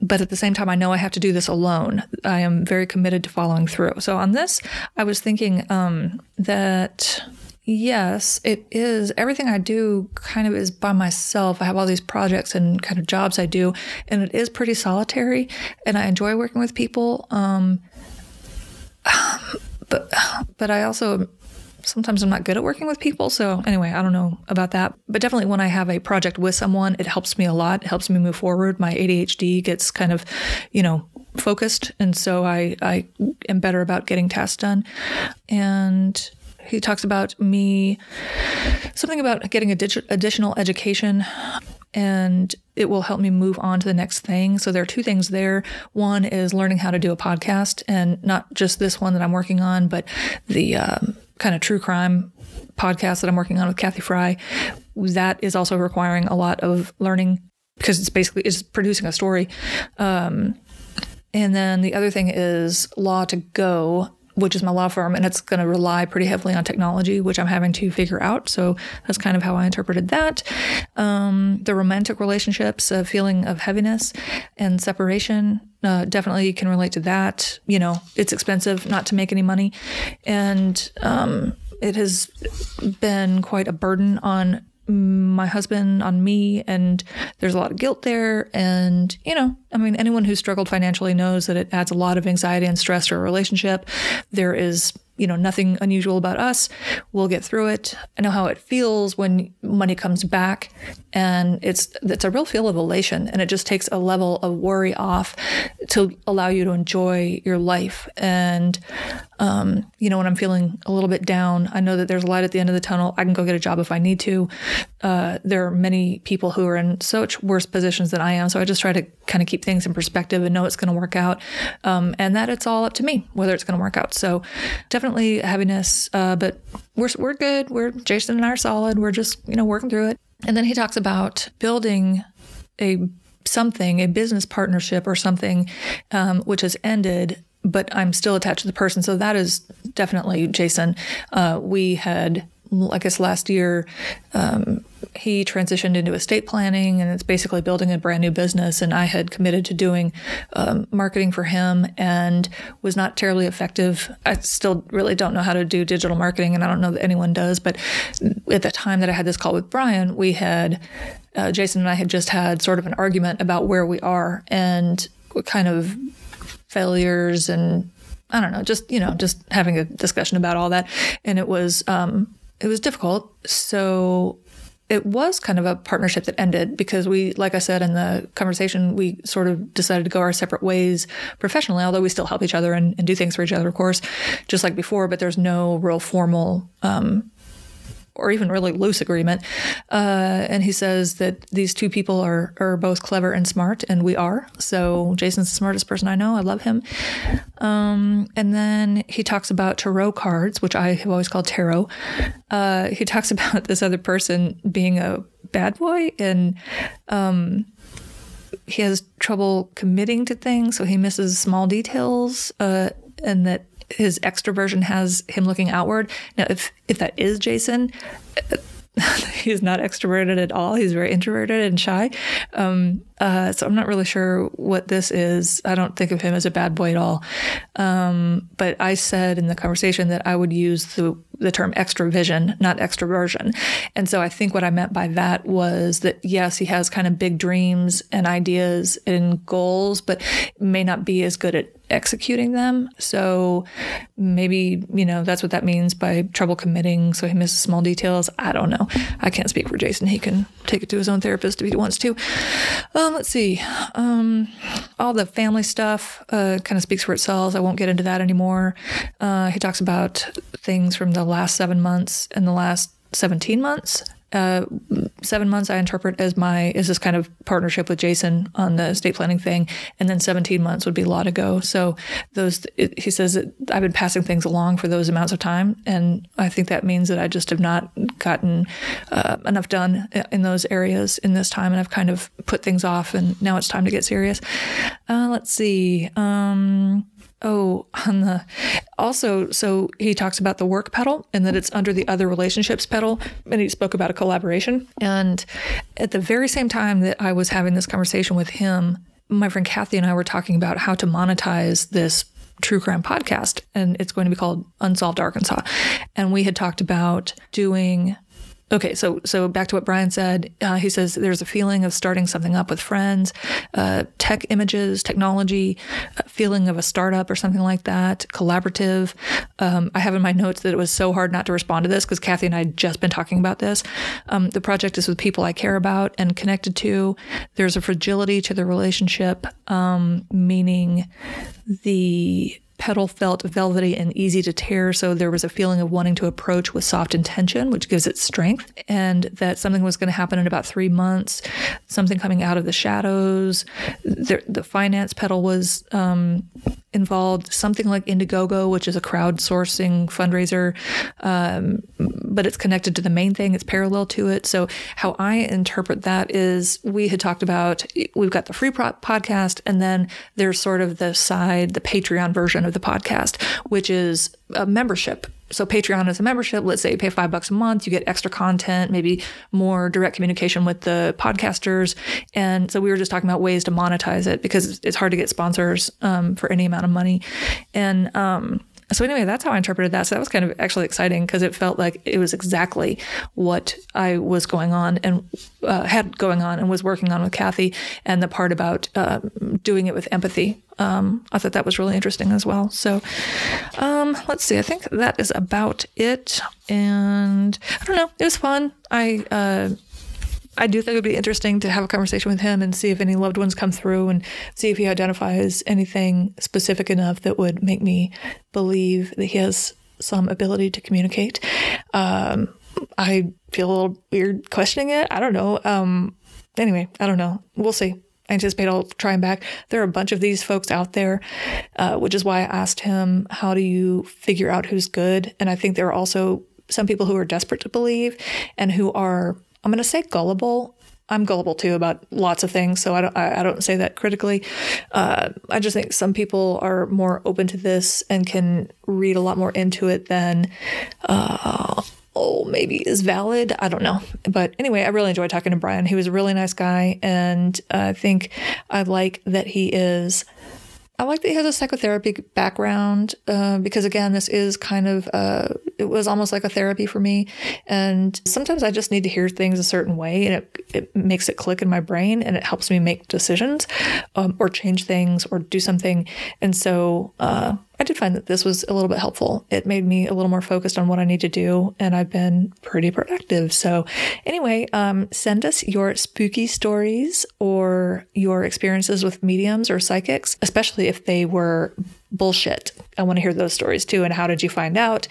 But at the same time, I know I have to do this alone. I am very committed to following through. So on this, I was thinking um, that Yes, it is. Everything I do kind of is by myself. I have all these projects and kind of jobs I do, and it is pretty solitary. And I enjoy working with people. Um, but but I also sometimes I'm not good at working with people. So anyway, I don't know about that. But definitely when I have a project with someone, it helps me a lot. It helps me move forward. My ADHD gets kind of, you know, focused, and so I I am better about getting tasks done. And he talks about me, something about getting additional education and it will help me move on to the next thing. So there are two things there. One is learning how to do a podcast, and not just this one that I'm working on, but the um, kind of true crime podcast that I'm working on with Kathy Fry. That is also requiring a lot of learning because it's basically it's producing a story. Um, and then the other thing is Law to Go, which is my law firm, and it's going to rely pretty heavily on technology, which I'm having to figure out. So that's kind of how I interpreted that. Um, the romantic relationships, a feeling of heaviness and separation, uh, definitely can relate to that. You know, it's expensive not to make any money, and um, it has been quite a burden on my husband on me and there's a lot of guilt there and you know i mean anyone who's struggled financially knows that it adds a lot of anxiety and stress to a relationship there is you know, nothing unusual about us. We'll get through it. I know how it feels when money comes back and it's it's a real feel of elation and it just takes a level of worry off to allow you to enjoy your life. And um, you know when i'm feeling a little bit down i know that there's light at the end of the tunnel. I can go get a job if i need to. Uh, there are many people who are in such worse positions than i am so i just try to kind of keep things in perspective and know it's going to work out. Um, and that it's all up to me whether it's going to work out. So definitely heaviness uh, but we're, we're good. We're jason and i are solid. We're just you know working through it and then he talks about building a something, a business partnership or something, um, which has ended, but I'm still attached to the person. So that is definitely Jason. Uh, we had I guess last year, um, he transitioned into estate planning and it's basically building a brand new business. And I had committed to doing um, marketing for him and was not terribly effective. I still really don't know how to do digital marketing, and I don't know that anyone does. But at the time that I had this call with Brian, we had uh, Jason and I had just had sort of an argument about where we are and what kind of failures and I don't know, just you know, just having a discussion about all that, and it was um, it was difficult. So it was kind of a partnership that ended because we, like I said in the conversation, we sort of decided to go our separate ways professionally, although we still help each other and, and do things for each other, of course, just like before, but there's no real formal um, or even really loose agreement. Uh, and he says that these two people are are both clever and smart, and we are. So Jason's the smartest person I know. I love him. Um, and then he talks about tarot cards, which I have always called tarot. Uh, he talks about this other person being a bad boy and. Um, he has trouble committing to things, so he misses small details, uh, and that his extroversion has him looking outward. Now, if if that is Jason, he's not extroverted at all. He's very introverted and shy. Um, uh, so I'm not really sure what this is. I don't think of him as a bad boy at all. Um, but I said in the conversation that I would use the the term extravision, not extroversion. And so I think what I meant by that was that yes, he has kind of big dreams and ideas and goals, but may not be as good at executing them. So maybe, you know, that's what that means by trouble committing. So he misses small details. I don't know. I can't speak for Jason. He can take it to his own therapist if he wants to. Um, let's see. Um, all the family stuff uh, kind of speaks for itself. I won't get into that anymore. Uh, he talks about things from the last seven months and the last 17 months seven months I interpret as my is this kind of partnership with Jason on the estate planning thing, and then 17 months would be law to go. So those it, he says I've been passing things along for those amounts of time, and I think that means that I just have not gotten uh, enough done in those areas in this time, and I've kind of put things off, and now it's time to get serious. Uh, let's see. Um, Oh, on the also, so he talks about the work petal and that it's under the other relationships petal. And he spoke about a collaboration. And at the very same time that I was having this conversation with him, my friend Kathy and I were talking about how to monetize this true crime podcast. And it's going to be called Unsolved Arkansas. And we had talked about doing Okay, so so back to what Brian said. Uh, he says there's a feeling of starting something up with friends, uh, tech images, technology, feeling of a startup or something like that, collaborative. Um, I have in my notes that it was so hard not to respond to this because Kathy and I had just been talking about this. Um, the project is with people I care about and connected to. There's a fragility to the relationship, um, meaning the petal felt velvety and easy to tear, so there was a feeling of wanting to approach with soft intention, which gives it strength, and that something was going to happen in about three months, something coming out of the shadows. The, the finance petal was um, involved, something like Indiegogo, which is a crowdsourcing fundraiser, um, but it's connected to the main thing, it's parallel to it. So, how I interpret that is we had talked about we've got the free podcast, and then there's sort of the side, the Patreon version of the podcast, which is a membership. So Patreon is a membership. Let's say you pay five bucks a month, you get extra content, maybe more direct communication with the podcasters. And so we were just talking about ways to monetize it because it's hard to get sponsors um, for any amount of money. And um, so anyway, that's how I interpreted that. So that was kind of actually exciting because it felt like it was exactly what I was going on and uh, had going on and was working on with Kathy, and the part about uh, doing it with empathy. Um, I thought that was really interesting as well. So um, let's see. I think that is about it. And I don't know. It was fun. I. Uh, I do think it would be interesting to have a conversation with him and see if any loved ones come through and see if he identifies anything specific enough that would make me believe that he has some ability to communicate. Um, I feel a little weird questioning it. I don't know. Um, anyway, I don't know. We'll see. I anticipate I'll try him back. There are a bunch of these folks out there, uh, which is why I asked him, How do you figure out who's good? And I think there are also some people who are desperate to believe and who are I'm going to say gullible. I'm gullible too about lots of things, so I don't I, I don't say that critically. Uh, I just think some people are more open to this and can read a lot more into it than uh, know maybe is valid. I don't know. But anyway, I really enjoyed talking to Brian. He was a really nice guy. And I think I like that he is I like that he has a psychotherapy background uh, because, again, this is kind of, uh, it was almost like a therapy for me. And sometimes I just need to hear things a certain way and it, it makes it click in my brain and it helps me make decisions um, or change things or do something. And so, uh, I did find that this was a little bit helpful. It made me a little more focused on what I need to do, and I've been pretty productive. So, anyway, um, send us your spooky stories or your experiences with mediums or psychics, especially if they were bullshit. I want to hear those stories too. And how did you find out?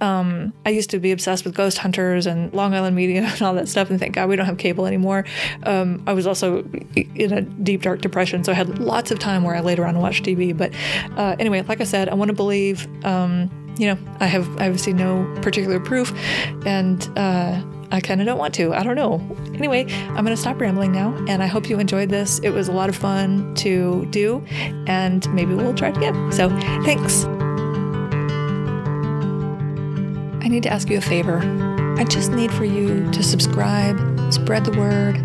Um, I used to be obsessed with ghost hunters and Long Island Medium and all that stuff. And thank God we don't have cable anymore. Um, I was also in a deep, dark depression. So I had lots of time where I laid around and watched TV. But uh, anyway, like I said, I want to believe. Um, you know, I have I have seen no particular proof, and uh, I kind of don't want to. I don't know. Anyway, I'm going to stop rambling now, and I hope you enjoyed this. It was a lot of fun to do, and maybe we'll try it again. So, thanks. I need to ask you a favor. I just need for you to subscribe, spread the word,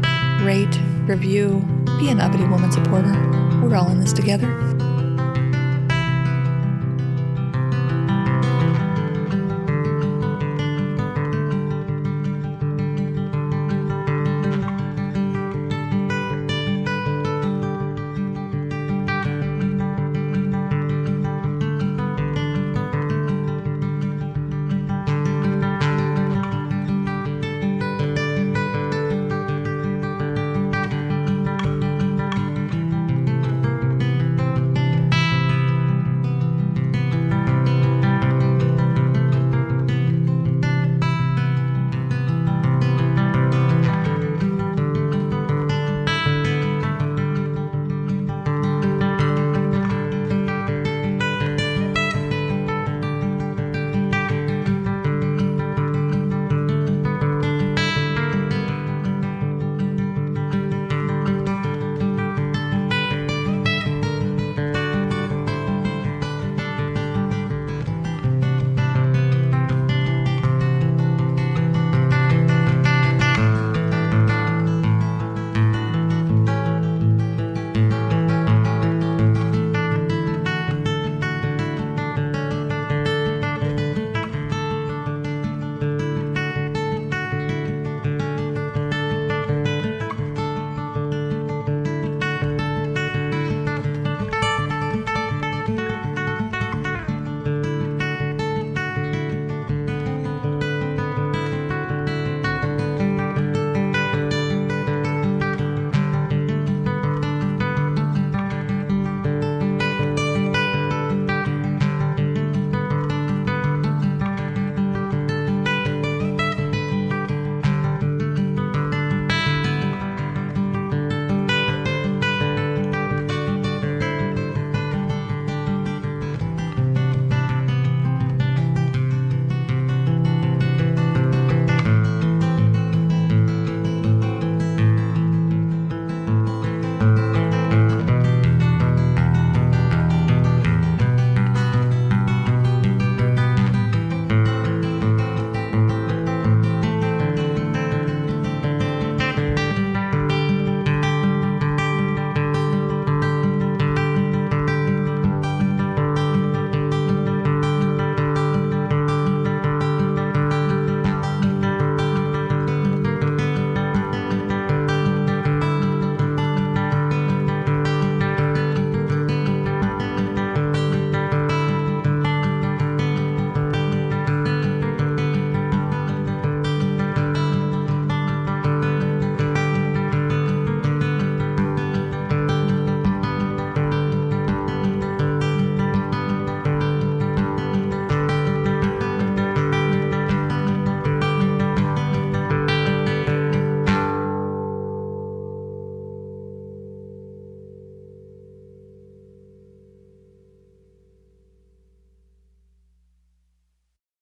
rate, review, be an Uppity Woman supporter. We're all in this together.